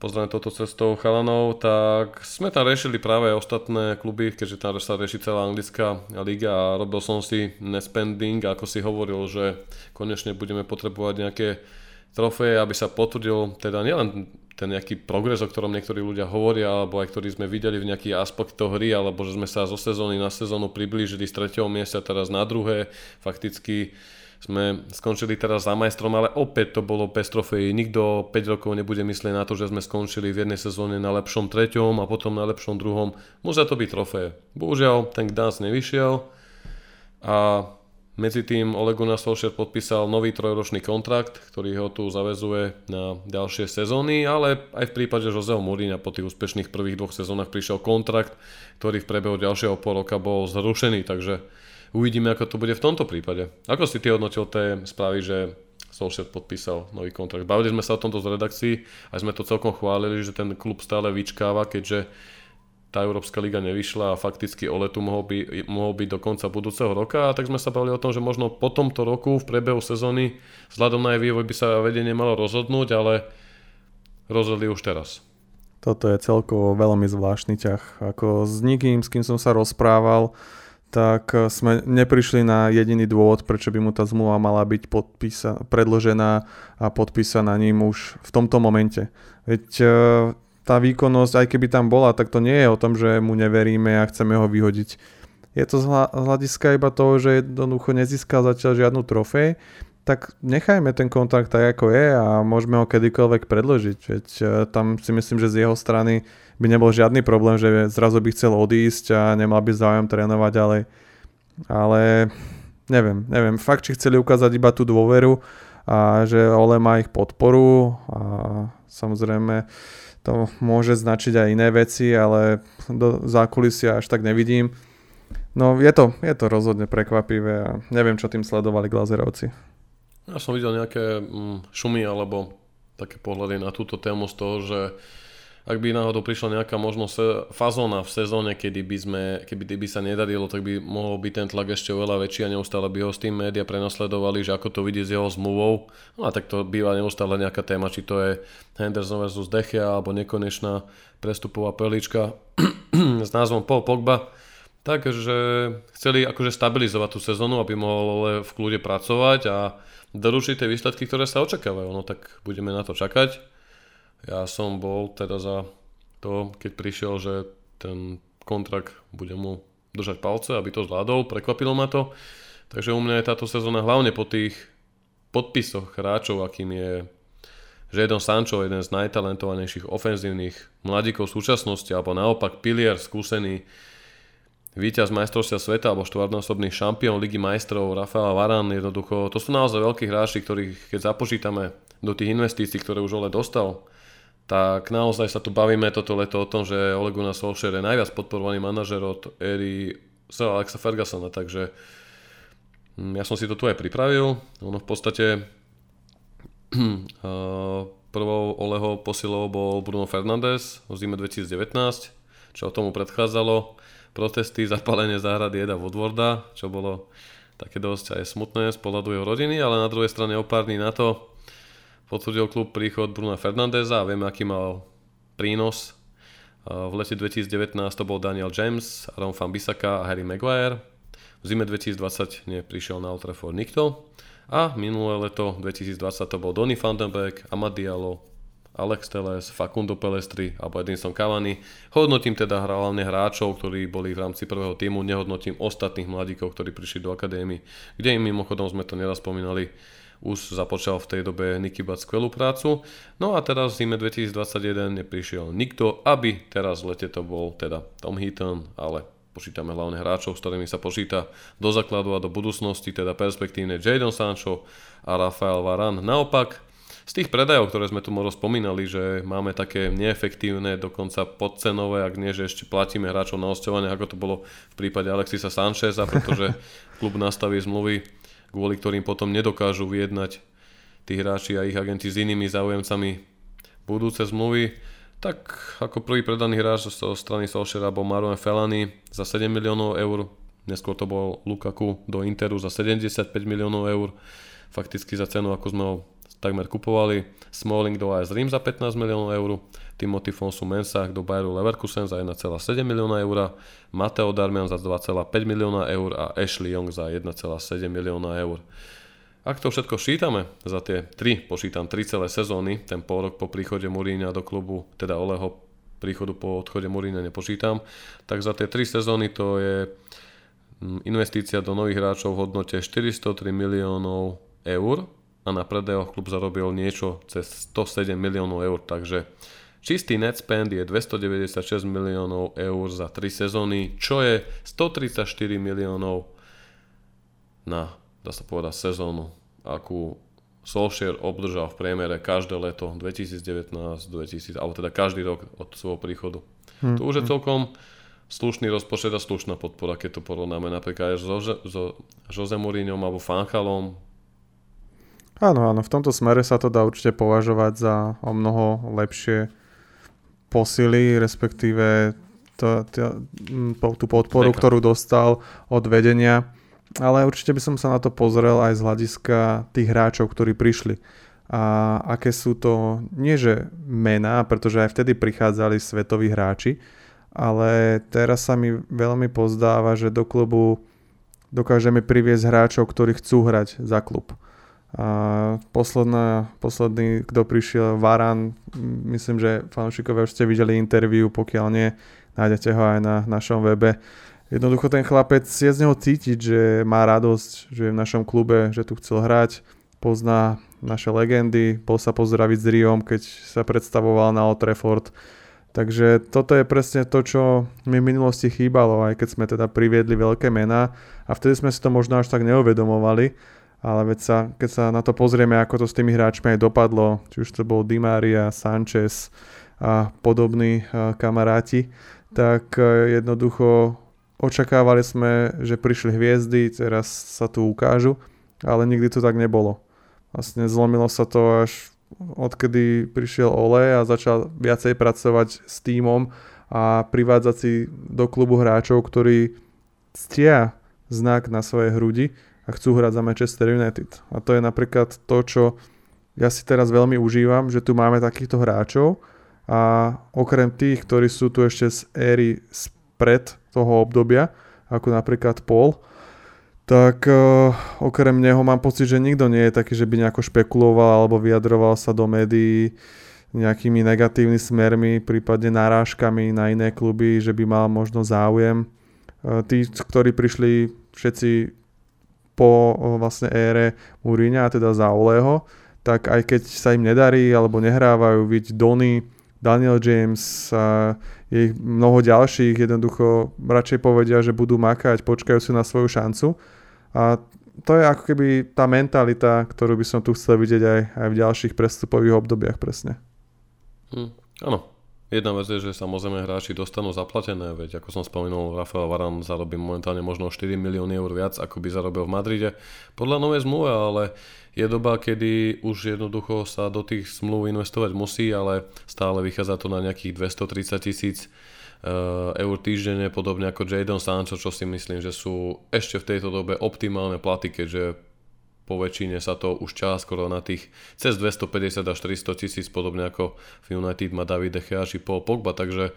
pozrieme toto cestou chalanov, tak sme tam riešili práve ostatné kluby, keďže tam sa rieši celá anglická liga a robil som si nespending, ako si hovoril, že konečne budeme potrebovať nejaké trofeje, aby sa potvrdil teda nielen ten nejaký progres, o ktorom niektorí ľudia hovoria, alebo aj ktorý sme videli v nejakých aspektoch hry, alebo že sme sa zo sezóny na sezónu priblížili z 3. miesta teraz na druhé. Fakticky sme skončili teraz za majstrom, ale opäť to bolo bez trofejí. Nikto 5 rokov nebude myslieť na to, že sme skončili v jednej sezóne na lepšom treťom a potom na lepšom druhom. Musia to byť trofeje. Bohužiaľ, ten Gdansk nevyšiel a medzi tým Ole Gunnar Solskjaer podpísal nový trojročný kontrakt, ktorý ho tu zavezuje na ďalšie sezóny, ale aj v prípade Joseho Mourinha po tých úspešných prvých dvoch sezónach prišiel kontrakt, ktorý v priebehu ďalšieho pol roka bol zrušený, takže Uvidíme, ako to bude v tomto prípade. Ako si ty hodnotil tie správy, že Solskjaer podpísal nový kontrakt. Bavili sme sa o tomto z redakcii a sme to celkom chválili, že ten klub stále vyčkáva, keďže tá Európska liga nevyšla a fakticky o letu mohol, by, mohol byť do konca budúceho roka a tak sme sa bavili o tom, že možno po tomto roku v priebehu sezóny vzhľadom na jej vývoj by sa vedenie malo rozhodnúť, ale rozhodli už teraz. Toto je celkovo veľmi zvláštny ťah. Ako s nikým, s kým som sa rozprával, tak eh, sme neprišli na jediný dôvod, prečo by mu tá zmluva mala byť podpísa- predložená a podpísaná ním už v tomto momente. Veď eh, tá výkonnosť, aj keby tam bola, tak to nie je o tom, že mu neveríme a chceme ho vyhodiť. Je to z hľadiska iba toho, že jednoducho nezískal zatiaľ žiadnu trofej, tak nechajme ten kontrakt tak, ako je a môžeme ho kedykoľvek predložiť. Veď eh, tam si myslím, že z jeho strany by nebol žiadny problém, že zrazu by chcel odísť a nemal by záujem trénovať ďalej. Ale neviem, neviem, fakt, či chceli ukázať iba tú dôveru a že Ole má ich podporu a samozrejme to môže značiť aj iné veci, ale do zákulisia až tak nevidím. No je to, je to rozhodne prekvapivé a neviem, čo tým sledovali Glazerovci. Ja som videl nejaké mm, šumy alebo také pohľady na túto tému z toho, že ak by náhodou prišla nejaká možnosť fazóna v sezóne, kedy by, sme, keby by sa nedarilo, tak by mohol byť ten tlak ešte oveľa väčší a neustále by ho s tým média prenasledovali, že ako to vidí s jeho zmluvou. No a tak to býva neustále nejaká téma, či to je Henderson versus Dechia alebo nekonečná prestupová perlička s názvom Paul Pogba. Takže chceli akože stabilizovať tú sezónu, aby mohol v kľude pracovať a doručiť tie výsledky, ktoré sa očakávajú. No tak budeme na to čakať. Ja som bol teda za to, keď prišiel, že ten kontrakt bude mu držať palce, aby to zvládol, prekvapilo ma to. Takže u mňa je táto sezóna hlavne po tých podpisoch hráčov, akým je Jadon Sancho, jeden z najtalentovanejších ofenzívnych mladíkov súčasnosti, alebo naopak pilier, skúsený víťaz majstrovstia sveta alebo štvornásobný šampión Ligy majstrov Rafael Varan, jednoducho, to sú naozaj veľkí hráči, ktorých keď započítame do tých investícií, ktoré už Ole dostal, tak naozaj sa tu bavíme toto leto o tom, že Ole Gunnar Solskjaer je najviac podporovaný manažer od éry Sir Alexa Fergusona, takže hm, ja som si to tu aj pripravil. Ono v podstate prvou Oleho posilou bol Bruno Fernández v zime 2019, čo tomu predchádzalo. Protesty, zapálenie záhrady Eda Woodwarda, čo bolo také dosť aj smutné z pohľadu jeho rodiny, ale na druhej strane o na to potvrdil klub príchod Bruna Fernandeza a vieme, aký mal prínos. V lete 2019 to bol Daniel James, Aaron Van Bissaka a Harry Maguire. V zime 2020 neprišiel na Old Trafford nikto. A minulé leto 2020 to bol Donny van den Beek, Amad Diallo, Alex Teles, Facundo Pelestri alebo Edinson Cavani. Hodnotím teda hlavne hráčov, ktorí boli v rámci prvého týmu, nehodnotím ostatných mladíkov, ktorí prišli do akadémy, kde im mimochodom sme to neraz spomínali, už započal v tej dobe Niky Bat skvelú prácu. No a teraz v zime 2021 neprišiel nikto, aby teraz v lete to bol teda Tom Heaton, ale počítame hlavne hráčov, s ktorými sa počíta do základu a do budúcnosti, teda perspektívne Jadon Sancho a Rafael Varan. Naopak, z tých predajov, ktoré sme tu možno spomínali, že máme také neefektívne, dokonca podcenové, ak nie, že ešte platíme hráčov na osťovanie, ako to bolo v prípade Alexisa Sancheza, pretože klub nastaví zmluvy, kvôli ktorým potom nedokážu vyjednať tí hráči a ich agenti s inými záujemcami budúce zmluvy. Tak ako prvý predaný hráč zo strany Solskjaera bol Marouane Felany za 7 miliónov eur, neskôr to bol Lukaku do Interu za 75 miliónov eur, fakticky za cenu, ako sme ho takmer kupovali. Smalling do AS Rím za 15 miliónov eur, Timothy Fonsu Mensah do Bayeru Leverkusen za 1,7 milióna eur, Mateo Darmian za 2,5 milióna eur a Ashley Young za 1,7 milióna eur. Ak to všetko šítame za tie 3, počítam 3 celé sezóny, ten pol rok po príchode Muríňa do klubu, teda Oleho príchodu po odchode Muríňa nepočítam, tak za tie 3 sezóny to je mm, investícia do nových hráčov v hodnote 403 miliónov eur a na predajoch klub zarobil niečo cez 107 miliónov eur, takže čistý net spend je 296 miliónov eur za 3 sezóny, čo je 134 miliónov na dá sa povedať, sezónu, akú Solskjaer obdržal v priemere každé leto 2019, 2000, alebo teda každý rok od svojho príchodu. Hmm. To už je hm. celkom slušný rozpočet a slušná podpora, keď to porovnáme napríklad aj so, so Jose Mourinhom alebo Fanchalom. Áno, áno, v tomto smere sa to dá určite považovať za o mnoho lepšie posily, respektíve to, to, tú podporu, Neka. ktorú dostal od vedenia ale určite by som sa na to pozrel aj z hľadiska tých hráčov, ktorí prišli. A aké sú to, nie že mená, pretože aj vtedy prichádzali svetoví hráči, ale teraz sa mi veľmi pozdáva, že do klubu dokážeme priviesť hráčov, ktorí chcú hrať za klub. A posledná, posledný, kto prišiel, Varan, myslím, že fanúšikovia už ste videli interviu, pokiaľ nie, nájdete ho aj na našom webe. Jednoducho ten chlapec je z neho cítiť, že má radosť, že je v našom klube, že tu chcel hrať, pozná naše legendy, bol sa pozdraviť s Riom, keď sa predstavoval na Old Trafford. Takže toto je presne to, čo mi v minulosti chýbalo, aj keď sme teda priviedli veľké mená a vtedy sme si to možno až tak neuvedomovali, ale veď sa, keď sa na to pozrieme, ako to s tými hráčmi aj dopadlo, či už to bol Di Maria, Sanchez a podobní kamaráti, tak e, jednoducho Očakávali sme, že prišli hviezdy, teraz sa tu ukážu, ale nikdy to tak nebolo. Vlastne zlomilo sa to až odkedy prišiel Ole a začal viacej pracovať s tímom a privádzať si do klubu hráčov, ktorí ctia znak na svoje hrudi a chcú hrať za Manchester United. A to je napríklad to, čo ja si teraz veľmi užívam, že tu máme takýchto hráčov a okrem tých, ktorí sú tu ešte z éry spred toho obdobia, ako napríklad Paul, tak uh, okrem neho mám pocit, že nikto nie je taký, že by nejako špekuloval alebo vyjadroval sa do médií nejakými negatívnymi smermi, prípadne narážkami na iné kluby, že by mal možno záujem. Uh, tí, ktorí prišli všetci po vlastne ére Múriňa, a teda za Oleho, tak aj keď sa im nedarí alebo nehrávajú, vidť Donny, Daniel James, uh, je mnoho ďalších, jednoducho radšej povedia, že budú makať, počkajú si na svoju šancu. A to je ako keby tá mentalita, ktorú by som tu chcel vidieť aj, aj v ďalších prestupových obdobiach presne. Hm, áno. Jedna vec je, že samozrejme hráči dostanú zaplatené, veď ako som spomenul, Rafael Varan zarobí momentálne možno 4 milióny eur viac, ako by zarobil v Madride. Podľa novej zmluve, ale je doba, kedy už jednoducho sa do tých zmluv investovať musí, ale stále vychádza to na nejakých 230 tisíc eh, eur týždenne, podobne ako Jadon Sancho, čo si myslím, že sú ešte v tejto dobe optimálne platy, keďže po väčšine sa to už čá skoro na tých cez 250 až 300 tisíc, podobne ako v United má David De Gea či Paul Pogba, takže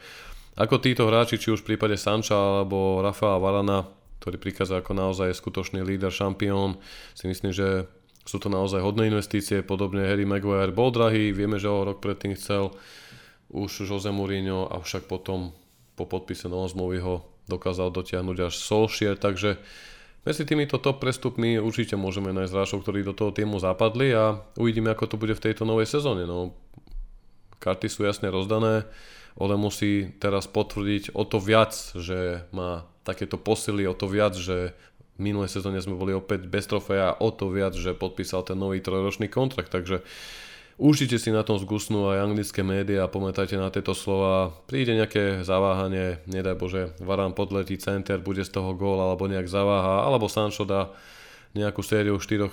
ako títo hráči, či už v prípade Sancha alebo Rafaela Varana, ktorý prichádza ako naozaj skutočný líder, šampión, si myslím, že sú to naozaj hodné investície, podobne Harry Maguire bol drahý, vieme, že ho rok predtým chcel už Jose Mourinho, avšak potom po podpise novej zmluvy ho dokázal dotiahnuť až Solskjaer, takže medzi týmito top prestupmi určite môžeme nájsť hráčov, ktorí do toho týmu zapadli a uvidíme, ako to bude v tejto novej sezóne. No, karty sú jasne rozdané, Ole musí teraz potvrdiť o to viac, že má takéto posily o to viac, že v minulej sezóne sme boli opäť bez trofeja o to viac, že podpísal ten nový trojročný kontrakt, takže Určite si na tom zgusnú aj anglické médiá, pamätajte na tieto slova. Príde nejaké zaváhanie, nedaj Bože, Varán podletí center, bude z toho gól alebo nejak zaváha, alebo Sancho dá nejakú sériu 4-5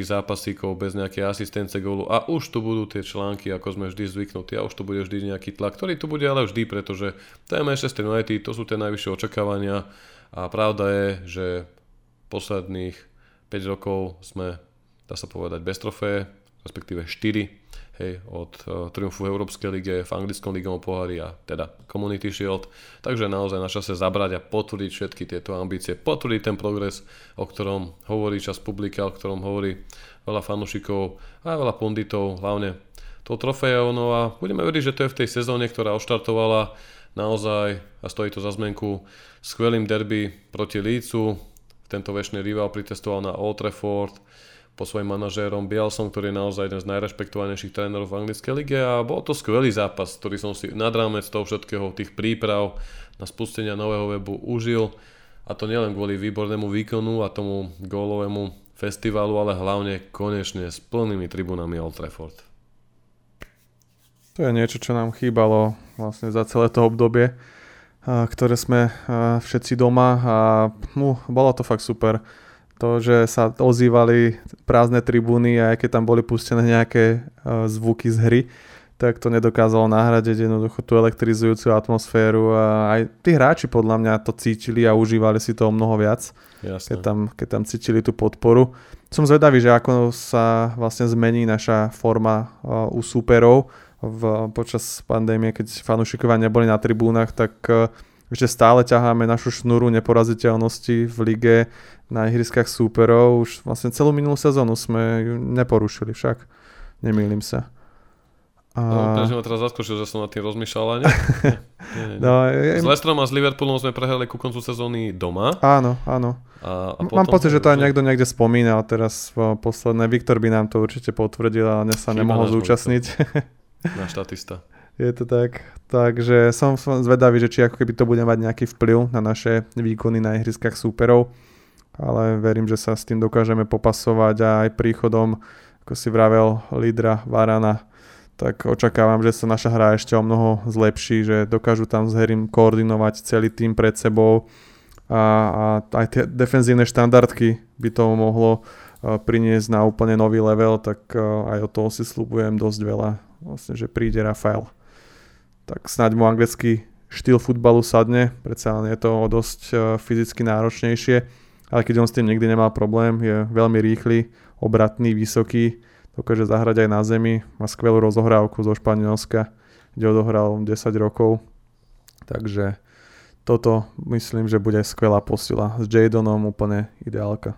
zápasíkov bez nejakej asistence gólu. A už tu budú tie články, ako sme vždy zvyknutí a už tu bude vždy nejaký tlak, ktorý tu bude ale vždy, pretože to je Manchester United, to sú tie najvyššie očakávania. A pravda je, že posledných 5 rokov sme, dá sa povedať, bez trofeje, respektíve 4 hej, od uh, triumfu v Európskej lige, v anglickom ligovom pohári a teda Community Shield. Takže naozaj na čase zabrať a potvrdiť všetky tieto ambície, potvrdiť ten progres, o ktorom hovorí čas publika, o ktorom hovorí veľa fanúšikov a veľa punditov, hlavne tou trofejou. No a budeme veriť, že to je v tej sezóne, ktorá oštartovala naozaj, a stojí to za zmenku, skvelým derby proti Lícu. Tento väčší rival pritestoval na Old Trafford, po svojim manažérom. Bielsom, ktorý je naozaj jeden z najrešpektovanejších trénerov v anglickej lige a bol to skvelý zápas, ktorý som si nad rámec toho všetkého, tých príprav na spustenia nového webu užil. A to nielen kvôli výbornému výkonu a tomu gólovému festivalu, ale hlavne konečne s plnými tribunami Old Trafford. To je niečo, čo nám chýbalo vlastne za celé to obdobie, ktoré sme všetci doma a no, bolo to fakt super to, že sa ozývali prázdne tribúny a aj keď tam boli pustené nejaké uh, zvuky z hry, tak to nedokázalo nahradiť jednoducho tú elektrizujúcu atmosféru a aj tí hráči podľa mňa to cítili a užívali si to o mnoho viac, keď tam, keď tam cítili tú podporu. Som zvedavý, že ako sa vlastne zmení naša forma uh, u súperov v, počas pandémie, keď fanúšikovia neboli na tribúnach, tak ešte stále ťaháme našu šnuru neporaziteľnosti v lige na ihriskách súperov. Už vlastne celú minulú sezónu sme ju neporušili však. Nemýlim sa. A... No, takže ma teraz zaskočil, že som na tým rozmýšľal, ale nie. nie, nie, nie. No, je... S Leicesterom a s Liverpoolom sme prehrali ku koncu sezóny doma. Áno, áno. A, a Mám pocit, že to aj niekto niekde spomínal teraz posledné. Viktor by nám to určite potvrdil, ale sa nemohol zúčastniť. Náš štatista. Je to tak. Takže som zvedavý, že či ako keby to bude mať nejaký vplyv na naše výkony na ihriskách súperov. Ale verím, že sa s tým dokážeme popasovať a aj príchodom, ako si vravel, lídra Varana, tak očakávam, že sa naša hra ešte o mnoho zlepší, že dokážu tam s Herim koordinovať celý tým pred sebou a, a aj tie defenzívne štandardky by to mohlo priniesť na úplne nový level, tak aj o toho si slúbujem dosť veľa, vlastne, že príde Rafael tak snáď mu anglický štýl futbalu sadne, predsa len je to o dosť e, fyzicky náročnejšie, ale keď on s tým nikdy nemá problém, je veľmi rýchly, obratný, vysoký, dokáže zahrať aj na zemi, má skvelú rozohrávku zo Španielska, kde odohral 10 rokov, takže toto myslím, že bude skvelá posila. S Jadonom úplne ideálka.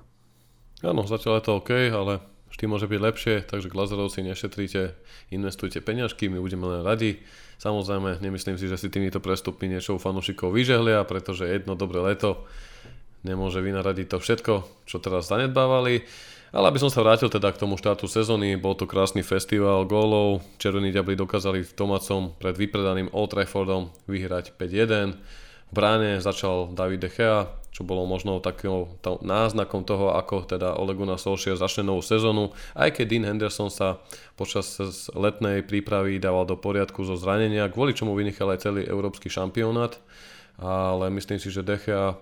Áno, zatiaľ je to OK, ale vždy môže byť lepšie, takže Glazerovci nešetrite, investujte peňažky, my budeme len radi. Samozrejme, nemyslím si, že si týmito prestupmi niečo fanúšikov vyžehlia, pretože jedno dobré leto nemôže vynaradiť to všetko, čo teraz zanedbávali. Ale aby som sa vrátil teda k tomu štátu sezóny, bol to krásny festival gólov. Červení diabli dokázali v Tomacom pred vypredaným Old Traffordom vyhrať 5-1. Bráne začal David De Gea, čo bolo možno takým náznakom toho, ako teda Ole Gunnar Solskjaer začne novú sezónu, aj keď Dean Henderson sa počas letnej prípravy dával do poriadku zo zranenia, kvôli čomu vynechal aj celý európsky šampionát, ale myslím si, že Dechea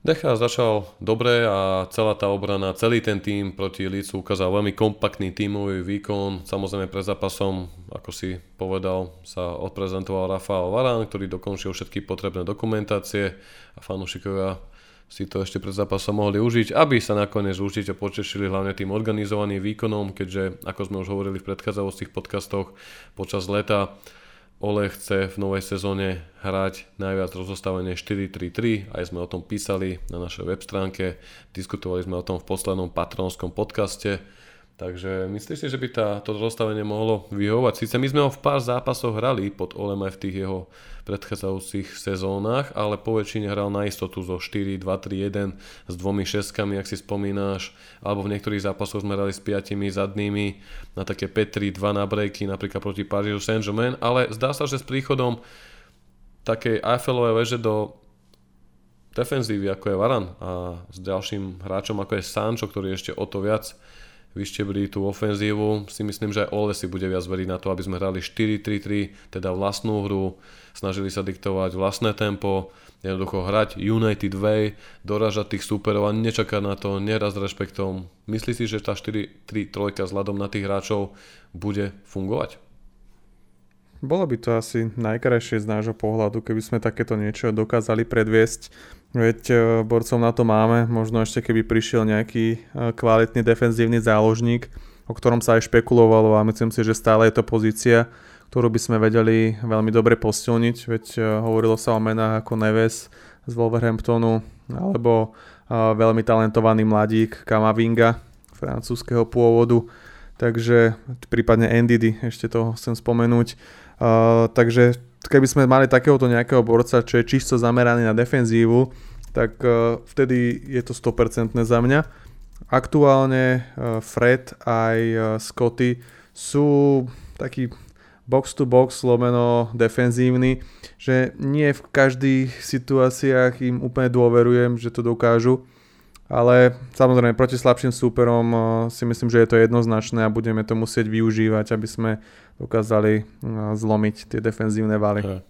Decha začal dobre a celá tá obrana, celý ten tým proti Lícu ukázal veľmi kompaktný tímový výkon. Samozrejme pred zápasom, ako si povedal, sa odprezentoval Rafael Varán, ktorý dokončil všetky potrebné dokumentácie a fanúšikovia si to ešte pred zápasom mohli užiť, aby sa nakoniec určite počešili hlavne tým organizovaným výkonom, keďže, ako sme už hovorili v predchádzajúcich podcastoch, počas leta Ole chce v novej sezóne hrať najviac rozostavenie 4-3-3, aj sme o tom písali na našej web stránke, diskutovali sme o tom v poslednom patronskom podcaste, Takže myslíš si, že by tá, to rozstavenie mohlo vyhovovať? Sice my sme ho v pár zápasoch hrali pod Olem aj v tých jeho predchádzajúcich sezónach, ale po väčšine hral na istotu zo 4, 2, 3, 1 s dvomi šeskami, ak si spomínáš, alebo v niektorých zápasoch sme hrali s piatimi zadnými na také 5, 3, 2 na breaky, napríklad proti Parížu Saint-Germain, ale zdá sa, že s príchodom takej Eiffelovej veže do defenzívy ako je Varan a s ďalším hráčom ako je Sancho, ktorý ešte o to viac vyštebrí tú ofenzívu, si myslím, že aj Ole si bude viac veriť na to, aby sme hrali 4-3-3, teda vlastnú hru, snažili sa diktovať vlastné tempo, jednoducho hrať United Way, doražať tých súperov a nečakať na to, neraz s rešpektom. Myslíš si, že tá 4-3-3 vzhľadom na tých hráčov bude fungovať? Bolo by to asi najkrajšie z nášho pohľadu, keby sme takéto niečo dokázali predviesť. Veď e, borcov na to máme, možno ešte keby prišiel nejaký e, kvalitný defenzívny záložník, o ktorom sa aj špekulovalo a myslím si, že stále je to pozícia, ktorú by sme vedeli veľmi dobre posilniť, veď e, hovorilo sa o menách ako Neves z Wolverhamptonu alebo veľmi talentovaný mladík Kamavinga francúzského pôvodu, takže prípadne Ndidi, ešte to chcem spomenúť. Uh, takže keby sme mali takéhoto nejakého borca, čo je čisto zameraný na defenzívu, tak uh, vtedy je to 100% za mňa. Aktuálne uh, Fred aj uh, Scotty sú taký box to box lomeno defenzívny, že nie v každých situáciách im úplne dôverujem, že to dokážu ale samozrejme proti slabším súperom eh, si myslím, že je to jednoznačné a budeme to musieť využívať, aby sme dokázali eh, zlomiť tie defenzívne valy. Hey.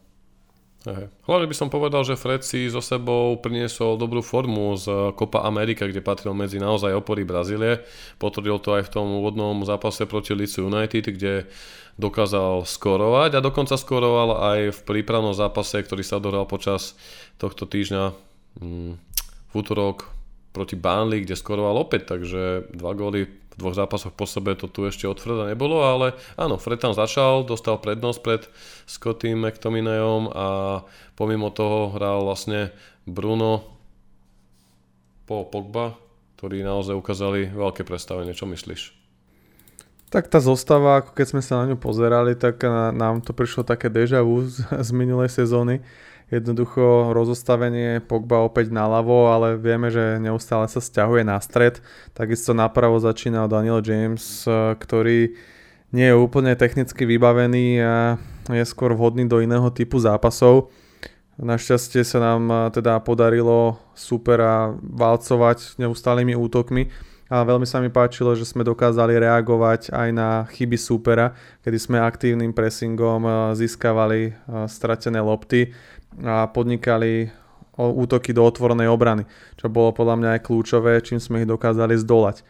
Hey. Hlavne by som povedal, že Fred si so sebou priniesol dobrú formu z Copa Amerika, kde patril medzi naozaj opory Brazílie. Potvrdil to aj v tom úvodnom zápase proti Leeds United, kde dokázal skorovať a dokonca skoroval aj v prípravnom zápase, ktorý sa dohral počas tohto týždňa mm, v útorok proti Burnley, kde skoroval opäť, takže dva góly v dvoch zápasoch po sebe to tu ešte od Freda nebolo, ale áno, Fred tam začal, dostal prednosť pred Scottym McTominayom a pomimo toho hral vlastne Bruno po Pogba, ktorí naozaj ukázali veľké predstavenie. Čo myslíš? Tak tá zostava, ako keď sme sa na ňu pozerali, tak nám to prišlo také deja vu z, z minulej sezóny jednoducho rozostavenie Pogba opäť naľavo, ale vieme, že neustále sa stiahuje na stred. Takisto napravo začínal Daniel James, eh, ktorý nie je úplne technicky vybavený a je skôr vhodný do iného typu zápasov. Našťastie sa nám eh, teda podarilo supera valcovať neustálými útokmi a veľmi sa mi páčilo, že sme dokázali reagovať aj na chyby súpera, kedy sme aktívnym pressingom eh, získavali stratené lopty a podnikali útoky do otvorenej obrany, čo bolo podľa mňa aj kľúčové, čím sme ich dokázali zdolať.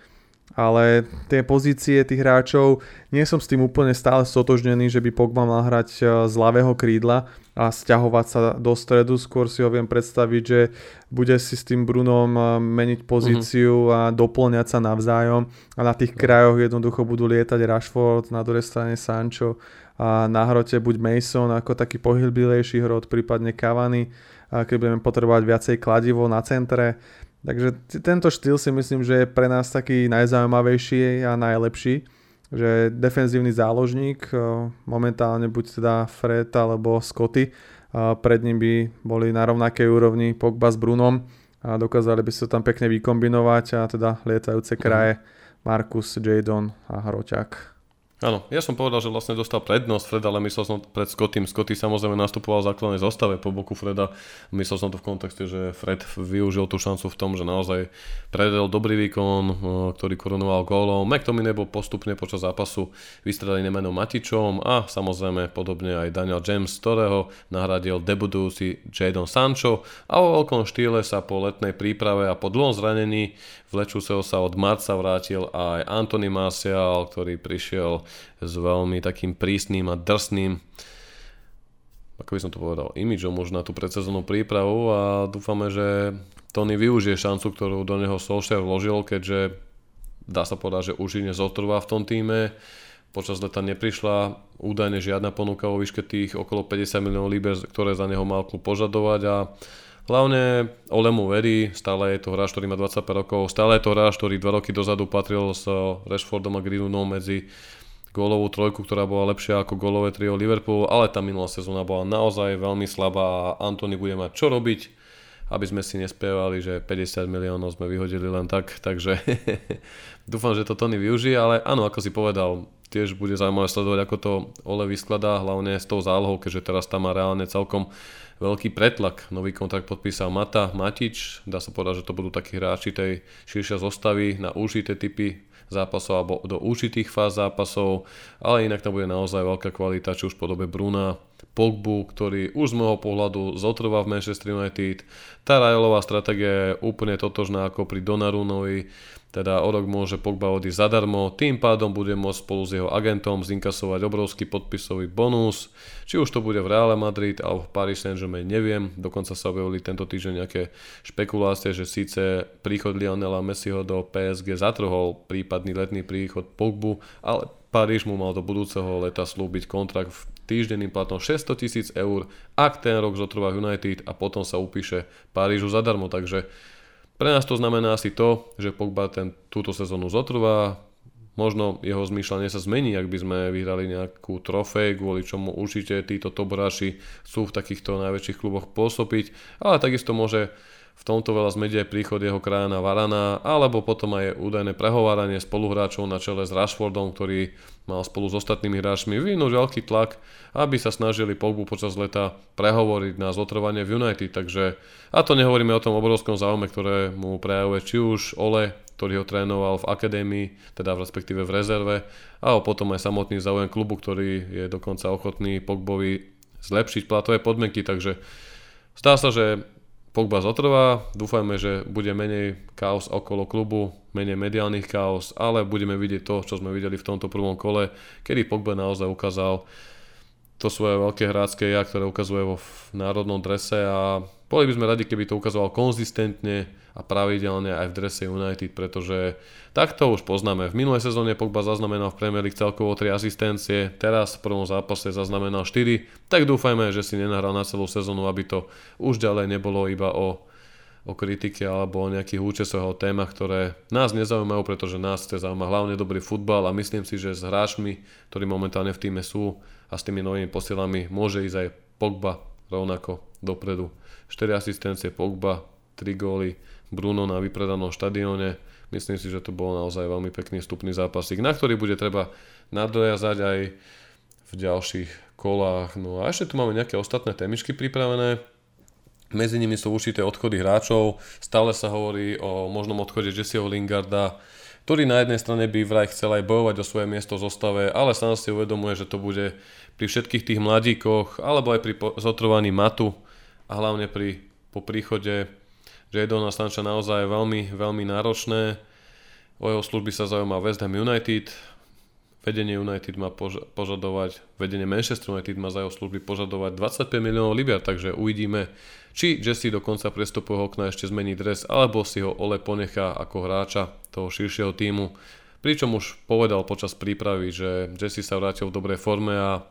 Ale tie pozície tých hráčov, nie som s tým úplne stále stotožnený, že by Pogba mal hrať e, z ľavého krídla a stiahovať sa do stredu. Skôr si ho viem predstaviť, že bude si s tým Brunom e, meniť pozíciu uh-huh. a doplňať sa navzájom. A na tých krajoch jednoducho budú lietať Rashford, na druhej strane Sancho a na hrote buď Mason ako taký pohylbilejší hrot, prípadne Cavani, keď budeme potrebovať viacej kladivo na centre. Takže tento štýl si myslím, že je pre nás taký najzaujímavejší a najlepší, že defenzívny záložník, momentálne buď teda Fred alebo Scotty, pred ním by boli na rovnakej úrovni Pogba s Brunom a dokázali by sa tam pekne vykombinovať a teda lietajúce kraje Markus, Jadon a Hroťák. Áno, ja som povedal, že vlastne dostal prednosť Fred, ale myslel som pred Scottym. Scotty samozrejme nastupoval v základnej zostave po boku Freda. Myslel som to v kontexte, že Fred využil tú šancu v tom, že naozaj predel dobrý výkon, eh, ktorý korunoval gólom. McTominay bol postupne počas zápasu vystredaný menom Matičom a samozrejme podobne aj Daniel James, ktorého nahradil debutujúci Jadon Sancho a vo veľkom štýle sa po letnej príprave a po dlhom zranení vlečúceho sa od marca vrátil aj Anthony Martial, ktorý prišiel s veľmi takým prísnym a drsným ako by som to povedal, imidžom možno na tú predsezónnu prípravu a dúfame, že Tony využije šancu, ktorú do neho Solskjaer vložil, keďže dá sa povedať, že už nezotrvá v tom týme. Počas leta neprišla údajne žiadna ponuka o výške tých okolo 50 miliónov liber, ktoré za neho mal klub požadovať a Hlavne Olemu verí, stále je to hráč, ktorý má 25 rokov, stále je to hráč, ktorý 2 roky dozadu patril s Rashfordom a Greenwoodom medzi gólovú trojku, ktorá bola lepšia ako gólové trio Liverpoolu, ale tá minulá sezóna bola naozaj veľmi slabá a Antony bude mať čo robiť, aby sme si nespievali, že 50 miliónov sme vyhodili len tak, takže dúfam, že to Tony využije, ale áno, ako si povedal, tiež bude zaujímavé sledovať, ako to Ole vyskladá, hlavne s tou zálohou, keďže teraz tam má reálne celkom veľký pretlak. Nový kontrakt podpísal Mata, Matič, dá sa povedať, že to budú takí hráči tej širšia zostavy na užité typy zápasov alebo do určitých fáz zápasov, ale inak tam bude naozaj veľká kvalita, či už v podobe Bruna, Pogbu, ktorý už z môjho pohľadu zotrvá v Manchester United. Tá Rajelová stratégia je úplne totožná ako pri Donarunovi, teda o rok môže Pogba odísť zadarmo, tým pádom bude môcť spolu s jeho agentom zinkasovať obrovský podpisový bonus, či už to bude v Real Madrid alebo v Paris Saint-Germain, neviem, dokonca sa objavili tento týždeň nejaké špekulácie, že síce príchod Lionela Messiho do PSG zatrhol prípadný letný príchod Pogbu, ale Paríž mu mal do budúceho leta slúbiť kontrakt v týždenným platom 600 tisíc eur, ak ten rok zotrvá United a potom sa upíše Parížu zadarmo, takže pre nás to znamená asi to, že Pogba ten, túto sezónu zotrvá, možno jeho zmýšľanie sa zmení, ak by sme vyhrali nejakú trofej, kvôli čomu určite títo toboráši sú v takýchto najväčších kluboch pôsobiť, ale takisto môže v tomto veľa zmedie príchod jeho krajana Varana, alebo potom aj údajné prehováranie spoluhráčov na čele s Rashfordom, ktorý mal spolu s ostatnými hráčmi vyvinúť veľký tlak, aby sa snažili Pogbu počas leta prehovoriť na zotrvanie v United. Takže, a to nehovoríme o tom obrovskom záujme, ktoré mu prejavuje či už Ole, ktorý ho trénoval v akadémii, teda v respektíve v rezerve, a potom aj samotný záujem klubu, ktorý je dokonca ochotný Pogbovi zlepšiť platové podmienky, takže zdá sa, že Pogba zotrvá, dúfajme, že bude menej chaos okolo klubu, menej mediálnych chaos, ale budeme vidieť to, čo sme videli v tomto prvom kole, kedy Pogba naozaj ukázal to svoje veľké hrácké ja, ktoré ukazuje vo národnom drese a boli by sme radi, keby to ukazoval konzistentne a pravidelne aj v drese United, pretože takto už poznáme. V minulej sezóne Pogba zaznamenal v Premier League celkovo 3 asistencie, teraz v prvom zápase zaznamenal 4, tak dúfajme, že si nenahral na celú sezónu, aby to už ďalej nebolo iba o o kritike alebo o nejakých účesoch o témach, ktoré nás nezaujímajú, pretože nás chce zaujíma hlavne dobrý futbal a myslím si, že s hráčmi, ktorí momentálne v týme sú a s tými novými posielami môže ísť aj Pogba rovnako dopredu. 4 asistencie Pogba, 3 góly, Bruno na vypredanom štadióne. Myslím si, že to bol naozaj veľmi pekný vstupný zápasík, na ktorý bude treba nadojazať aj v ďalších kolách. No a ešte tu máme nejaké ostatné témičky pripravené. Medzi nimi sú určité odchody hráčov. Stále sa hovorí o možnom odchode Jesseho Lingarda, ktorý na jednej strane by vraj chcel aj bojovať o svoje miesto v zostave, ale sám si uvedomuje, že to bude pri všetkých tých mladíkoch, alebo aj pri zotrvaní matu a hlavne pri, po príchode Jadona Sancha naozaj veľmi, veľmi náročné. O jeho služby sa zaujíma West Ham United, vedenie United má pož- požadovať, vedenie Manchester United má za jeho služby požadovať 25 miliónov libier, takže uvidíme, či Jesse do konca prestupového okna ešte zmení dres, alebo si ho Ole ponechá ako hráča toho širšieho týmu. Pričom už povedal počas prípravy, že Jesse sa vrátil v dobrej forme a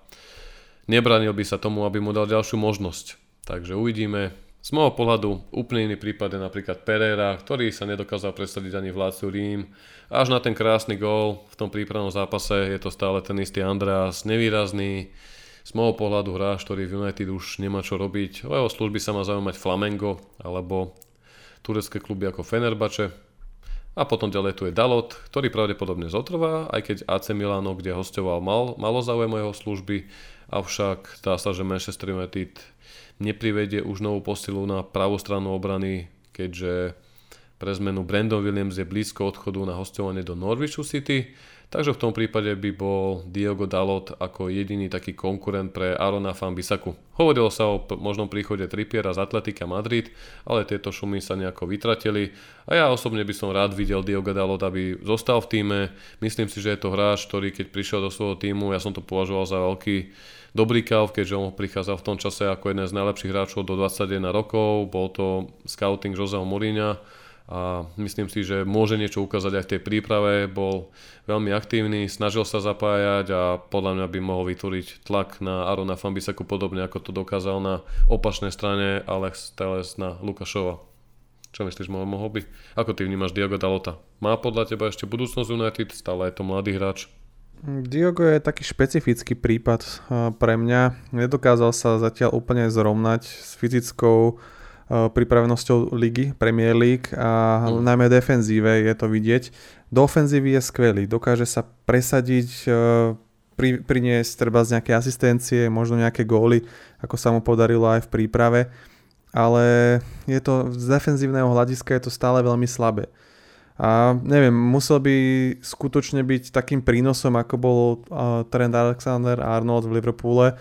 nebranil by sa tomu, aby mu dal ďalšiu možnosť. Takže uvidíme. Z môjho pohľadu úplne iný prípad je napríklad Pereira, ktorý sa nedokázal presadiť ani v Rím. Až na ten krásny gól v tom prípravnom zápase je to stále ten istý Andreas, nevýrazný. Z môjho pohľadu hráč, ktorý v United už nemá čo robiť. O jeho služby sa má zaujímať Flamengo alebo turecké kluby ako Fenerbače. A potom ďalej tu je Dalot, ktorý pravdepodobne zotrvá, aj keď AC Milano, kde hostoval, mal, malo záujem o jeho služby, avšak zdá sa, že Manchester United neprivedie už novú posilu na pravú stranu obrany, keďže pre zmenu Brandon Williams je blízko odchodu na hostovanie do Norwichu City, takže v tom prípade by bol Diogo Dalot ako jediný taký konkurent pre Arona Fambisaku. Hovorilo sa o možnom príchode Trippiera z Atletika Madrid, ale tieto šumy sa nejako vytratili a ja osobne by som rád videl Diogo Dalot, aby zostal v týme. Myslím si, že je to hráč, ktorý keď prišiel do svojho týmu, ja som to považoval za veľký dobrý kauf, keďže on prichádzal v tom čase ako jeden z najlepších hráčov do 21 rokov, bol to scouting Joseho Mourinha a myslím si, že môže niečo ukázať aj v tej príprave, bol veľmi aktívny, snažil sa zapájať a podľa mňa by mohol vytvoriť tlak na Arona Fambisaku podobne ako to dokázal na opačnej strane Alex Teles na Lukašova. Čo myslíš, mohol by? Ako ty vnímaš Diogo Dalota? Má podľa teba ešte budúcnosť United? Stále je to mladý hráč? Diogo je taký špecifický prípad pre mňa. Nedokázal sa zatiaľ úplne zrovnať s fyzickou pripravenosťou ligy, Premier League a mm. najmä defenzíve je to vidieť. Do ofenzívy je skvelý, dokáže sa presadiť pri, priniesť treba z nejaké asistencie, možno nejaké góly, ako sa mu podarilo aj v príprave, ale je to z defenzívneho hľadiska je to stále veľmi slabé. A neviem, musel by skutočne byť takým prínosom, ako bol Trent Alexander-Arnold v Liverpoole,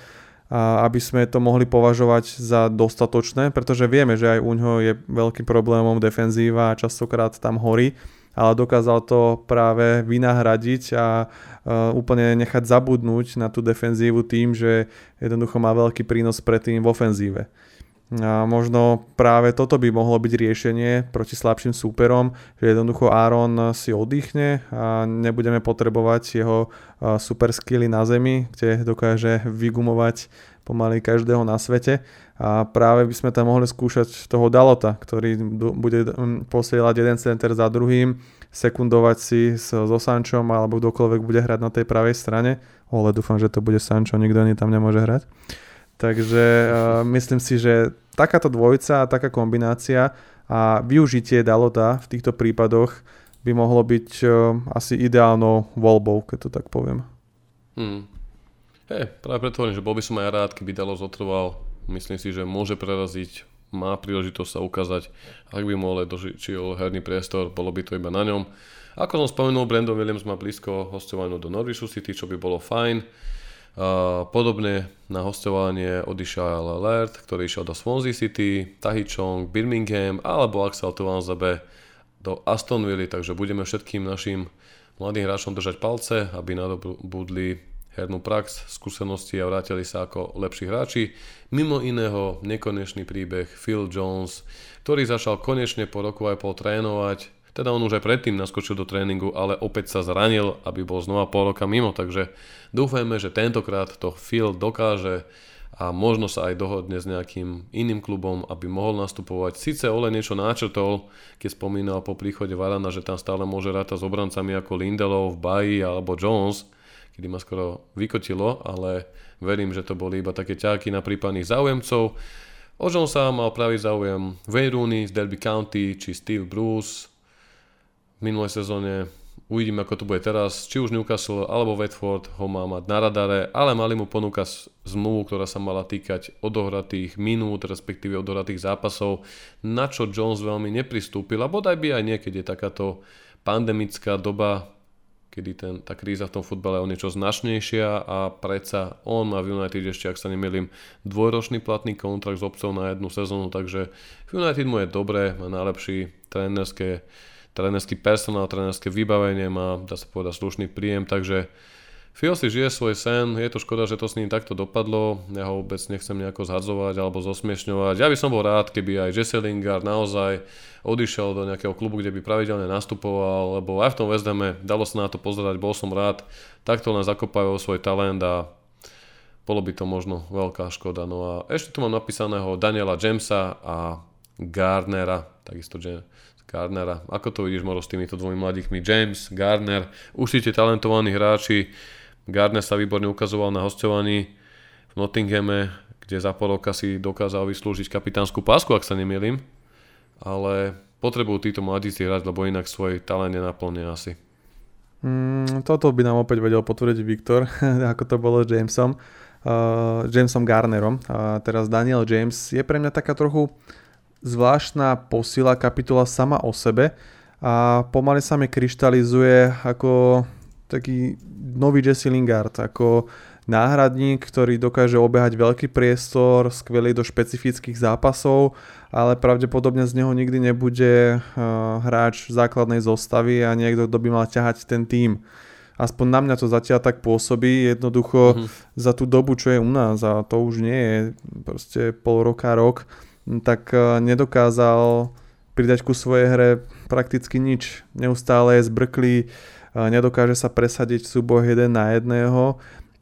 aby sme to mohli považovať za dostatočné, pretože vieme, že aj u ňoho je veľkým problémom defenzíva a častokrát tam horí, ale dokázal to práve vynahradiť a úplne nechať zabudnúť na tú defenzívu tým, že jednoducho má veľký prínos predtým v ofenzíve. A možno práve toto by mohlo byť riešenie proti slabším súperom, že jednoducho Aaron si oddychne a nebudeme potrebovať jeho super skilly na zemi, kde dokáže vygumovať pomaly každého na svete a práve by sme tam mohli skúšať toho Dalota, ktorý bude posielať jeden center za druhým, sekundovať si so Sančom alebo kdokoľvek bude hrať na tej pravej strane. Ale dúfam, že to bude Sancho, nikto ani tam nemôže hrať. Takže uh, myslím si, že takáto dvojica a taká kombinácia a využitie Dalota v týchto prípadoch by mohlo byť uh, asi ideálnou voľbou, keď to tak poviem. Hmm. Hej, práve preto hovorím, že bol by som aj rád, keby Dalo zotrval. Myslím si, že môže preraziť, má príležitosť sa ukázať. Ak by mu ale dožičil herný priestor, bolo by to iba na ňom. Ako som spomenul, Brandon Williams má blízko hostovaniu do Norwichu City, čo by bolo fajn. Podobne na hostovanie odišiel Alert, ktorý išiel do Swansea City, Tahichong, Birmingham alebo Axel Tuanzebe do Aston Villa, takže budeme všetkým našim mladým hráčom držať palce, aby nadobudli hernú prax, skúsenosti a vrátili sa ako lepší hráči. Mimo iného nekonečný príbeh Phil Jones, ktorý začal konečne po roku aj pol trénovať, teda on už aj predtým naskočil do tréningu, ale opäť sa zranil, aby bol znova pol roka mimo, takže dúfajme, že tentokrát to Phil dokáže a možno sa aj dohodne s nejakým iným klubom, aby mohol nastupovať. Sice Ole niečo náčrtol, keď spomínal po príchode Varana, že tam stále môže rátať s obrancami ako Lindelov, Bayi alebo Jones, kedy ma skoro vykotilo, ale verím, že to boli iba také ťaky na prípadných záujemcov. O Jonesa mal pravý záujem Wayne Rooney z Derby County či Steve Bruce, minulej sezóne. Uvidíme, ako to bude teraz. Či už Newcastle alebo Watford ho má mať na radare, ale mali mu ponúkať zmluvu, ktorá sa mala týkať odohratých minút, respektíve odohratých zápasov, na čo Jones veľmi nepristúpil. A bodaj by aj niekedy takáto pandemická doba, kedy ten, tá kríza v tom futbale je o niečo značnejšia a predsa on má v United ešte, ak sa nemýlim, dvojročný platný kontrakt s obcov na jednu sezónu, takže v United mu je dobré, má najlepší trénerské trénerský personál, trénerské vybavenie, má, dá sa povedať, slušný príjem, takže Phil si žije svoj sen, je to škoda, že to s ním takto dopadlo, ja ho vôbec nechcem nejako zhadzovať alebo zosmiešňovať. Ja by som bol rád, keby aj Jesse Lingard naozaj odišiel do nejakého klubu, kde by pravidelne nastupoval, lebo aj v tom West dalo sa na to pozerať, bol som rád, takto len zakopajú svoj talent a bolo by to možno veľká škoda. No a ešte tu mám napísaného Daniela Jamesa a Gardnera, takisto Gardnera. Ako to vidíš, Moro, s týmito dvomi mladíkmi? James, Gardner, určite talentovaní hráči. Gardner sa výborne ukazoval na hostovaní v Nottinghame, kde za pol roka si dokázal vyslúžiť kapitánsku pásku, ak sa nemýlim. Ale potrebujú títo mladíci hrať, lebo inak svoj talent nenaplnia asi. Mm, toto by nám opäť vedel potvrdiť Viktor, ako to bolo s Jamesom, uh, Jamesom Garnerom. A teraz Daniel James je pre mňa taká trochu zvláštna posila kapitola sama o sebe a pomaly sa mi kryštalizuje ako taký nový Jesse Lingard, ako náhradník, ktorý dokáže obehať veľký priestor, skvelý do špecifických zápasov, ale pravdepodobne z neho nikdy nebude uh, hráč základnej zostavy a niekto, kto by mal ťahať ten tým. Aspoň na mňa to zatiaľ tak pôsobí, jednoducho mm-hmm. za tú dobu, čo je u nás, a to už nie je proste pol roka, rok, tak e, nedokázal pridať ku svojej hre prakticky nič. Neustále je zbrklý, e, nedokáže sa presadiť v súboh jeden na jedného.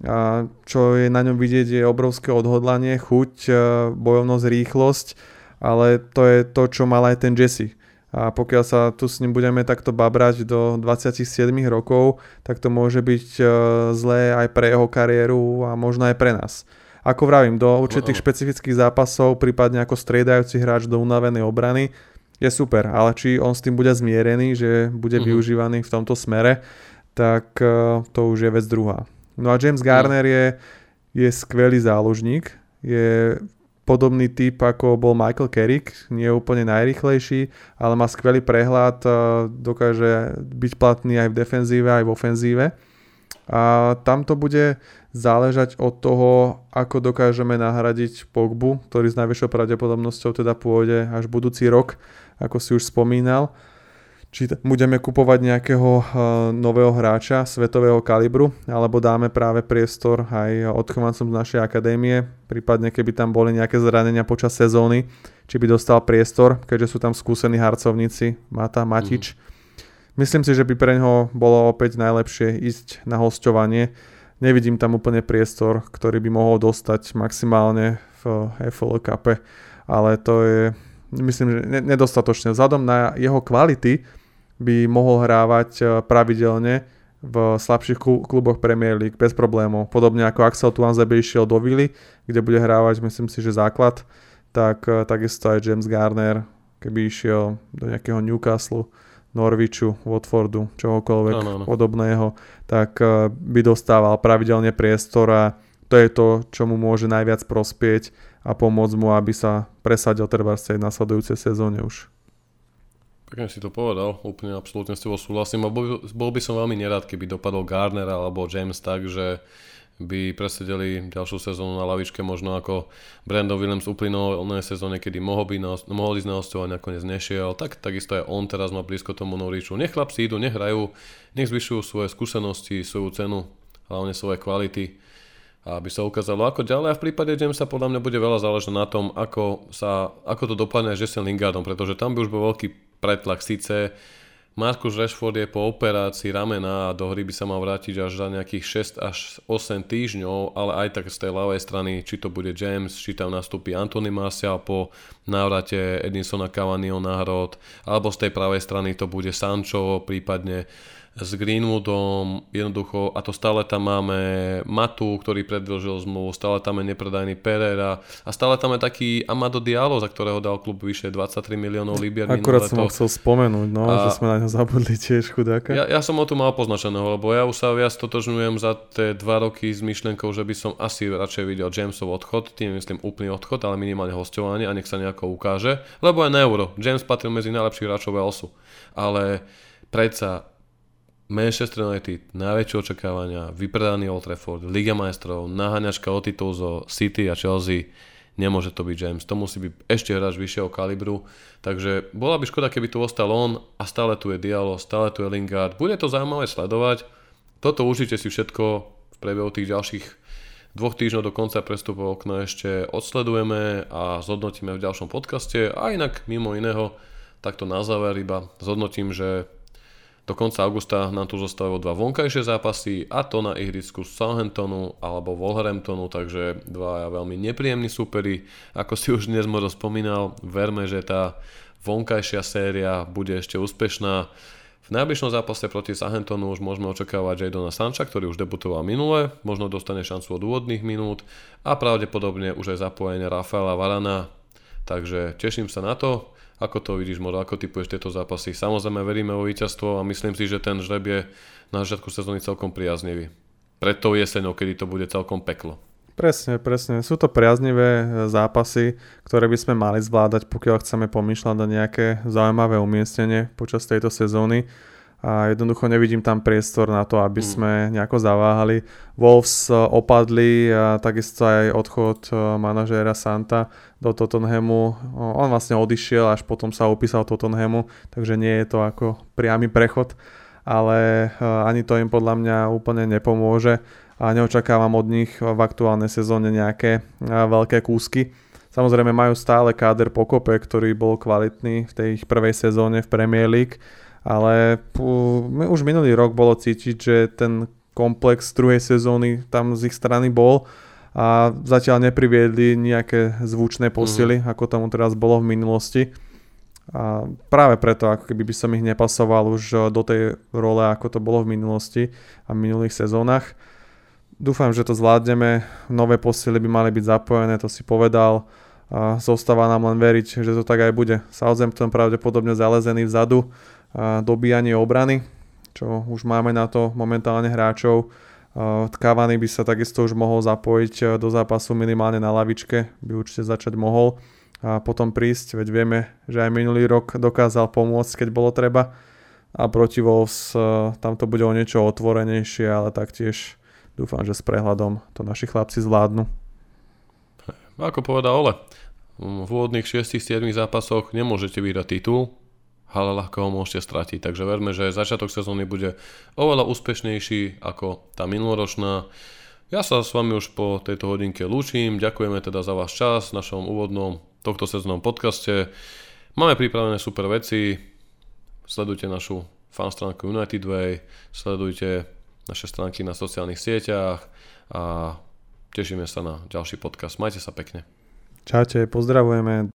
A čo je na ňom vidieť je obrovské odhodlanie, chuť, e, bojovnosť, rýchlosť, ale to je to, čo mal aj ten Jesse. A pokiaľ sa tu s ním budeme takto babrať do 27 rokov, tak to môže byť zlé aj pre jeho kariéru a možno aj pre nás. Ako vravím, do určitých špecifických zápasov, prípadne ako striedajúci hráč do unavenej obrany, je super, ale či on s tým bude zmierený, že bude uh-huh. využívaný v tomto smere, tak uh, to už je vec druhá. No a James Garner je, je skvelý záložník, je podobný typ ako bol Michael Carrick, nie je úplne najrychlejší, ale má skvelý prehľad, dokáže byť platný aj v defenzíve, aj v ofenzíve. A tam to bude záležať od toho, ako dokážeme nahradiť Pogbu, ktorý s najväčšou pravdepodobnosťou teda pôjde až budúci rok, ako si už spomínal či budeme kupovať nejakého uh, nového hráča svetového kalibru, alebo dáme práve priestor aj odchovancom z našej akadémie, prípadne keby tam boli nejaké zranenia počas sezóny, či by dostal priestor, keďže sú tam skúsení harcovníci Mata, Matič. Mm. Myslím si, že by pre ňoho bolo opäť najlepšie ísť na hostovanie. Nevidím tam úplne priestor, ktorý by mohol dostať maximálne v FL Cup, ale to je myslím, že nedostatočne. Vzhľadom na jeho kvality by mohol hrávať e, pravidelne v slabších kluboch Premier League bez problémov. Podobne ako Axel Tuanzebe išiel do Vily, kde bude hrávať, myslím si, že základ, tak e, takisto aj James Garner, keby išiel do nejakého Newcastle, Norwichu, Watfordu, čohokoľvek no, no, no. podobného, tak e, by dostával pravidelne priestor a to je to, čo mu môže najviac prospieť a pomôcť mu, aby sa presadil treba v tej nasledujúcej sezóne už. Pekne si to povedal, úplne absolútne s tebou súhlasím a bol, bol by som veľmi nerád, keby dopadol Garner alebo James tak, že by presedeli ďalšiu sezónu na lavičke možno ako Brandon Williams uplynulé sezóne, kedy mohol, by na, mohol ísť na hostovanie, nakoniec nešiel, tak takisto aj on teraz má blízko tomu Norwichu. Nech chlapci idú, nech hrajú, nech zvyšujú svoje skúsenosti, svoju cenu, hlavne svoje kvality aby sa ukázalo ako ďalej a v prípade Jamesa podľa mňa bude veľa záležať na tom, ako, sa, ako to dopadne s Jesse Lingardom, pretože tam by už bol veľký pretlak. Sice Marcus Rashford je po operácii ramena a do hry by sa mal vrátiť až za nejakých 6 až 8 týždňov, ale aj tak z tej ľavej strany, či to bude James, či tam nastúpi Anthony Martial po návrate Edinsona Cavaniho na hrod, alebo z tej pravej strany to bude Sancho, prípadne s Greenwoodom, jednoducho, a to stále tam máme Matu, ktorý predlžil zmluvu, stále tam je nepredajný Pereira a stále tam je taký Amado Diallo, za ktorého dal klub vyše 23 miliónov libier. Akurát som ho chcel spomenúť, no, a že sme na ňo zabudli tiež chudáka. Ja, ja som ho tu mal poznačeného, lebo ja už sa viac totožňujem za tie dva roky s myšlienkou, že by som asi radšej videl Jamesov odchod, tým myslím úplný odchod, ale minimálne hostovanie a nech sa nejako ukáže, lebo aj na euro. James patril medzi najlepších hráčov Velsu, ale predsa Manchester United, najväčšie očakávania, vypredaný Old Trafford, Liga majstrov, naháňačka o titul zo City a Chelsea, nemôže to byť James, to musí byť ešte hráč vyššieho kalibru, takže bola by škoda, keby tu ostal on a stále tu je Diallo, stále tu je Lingard, bude to zaujímavé sledovať, toto určite si všetko v priebehu tých ďalších dvoch týždňov do konca prestupov okna ešte odsledujeme a zhodnotíme v ďalšom podcaste. A inak mimo iného, takto na záver iba zhodnotím, že do konca augusta nám tu zostávajú dva vonkajšie zápasy a to na ihrisku Southamptonu alebo Wolverhamptonu, takže dva veľmi nepríjemní súperi. Ako si už dnes možno spomínal, verme, že tá vonkajšia séria bude ešte úspešná. V najbližšom zápase proti Southamptonu už môžeme očakávať Jadona Sancha, ktorý už debutoval minule, možno dostane šancu od úvodných minút a pravdepodobne už aj zapojenie Rafaela Varana. Takže teším sa na to. Ako to vidíš, Moro, ako typuješ tieto zápasy? Samozrejme veríme o víťazstvo a myslím si, že ten žreb je na začiatku sezóny celkom priaznivý. Pred tou jeseňou, kedy to bude celkom peklo. Presne, presne. Sú to priaznivé e, zápasy, ktoré by sme mali zvládať, pokiaľ chceme pomýšľať na nejaké zaujímavé umiestnenie počas tejto sezóny a jednoducho nevidím tam priestor na to, aby mm. sme nejako zaváhali. Wolves e, opadli a takisto aj odchod e, manažéra Santa do Tottenhamu. On vlastne odišiel, až potom sa opísal Tottenhamu, takže nie je to ako priamy prechod, ale e, ani to im podľa mňa úplne nepomôže a neočakávam od nich v aktuálnej sezóne nejaké veľké kúsky. Samozrejme majú stále káder pokope, ktorý bol kvalitný v tej ich prvej sezóne v Premier League ale už minulý rok bolo cítiť, že ten komplex druhej sezóny tam z ich strany bol a zatiaľ nepriviedli nejaké zvučné posily, mm. ako tomu teraz bolo v minulosti. A práve preto, ako keby by som ich nepasoval už do tej role, ako to bolo v minulosti a v minulých sezónach. Dúfam, že to zvládneme. Nové posily by mali byť zapojené, to si povedal. A zostáva nám len veriť, že to tak aj bude. Southampton pravdepodobne zalezený vzadu dobíjanie obrany, čo už máme na to momentálne hráčov. Kávany by sa takisto už mohol zapojiť do zápasu minimálne na lavičke, by určite začať mohol a potom prísť, veď vieme, že aj minulý rok dokázal pomôcť, keď bolo treba. A proti Wolves tam to bude o niečo otvorenejšie, ale taktiež dúfam, že s prehľadom to naši chlapci zvládnu. Ako povedal Ole, v úvodných 6-7 zápasoch nemôžete vyhrať titul, ale ľahko ho môžete stratiť. Takže verme, že začiatok sezóny bude oveľa úspešnejší ako tá minuloročná. Ja sa s vami už po tejto hodinke lúčim, ďakujeme teda za váš čas v našom úvodnom tohto sezónnom podcaste. Máme pripravené super veci, sledujte našu fanstránku United Way, sledujte naše stránky na sociálnych sieťach a tešíme sa na ďalší podcast. Majte sa pekne. Čaute, pozdravujeme.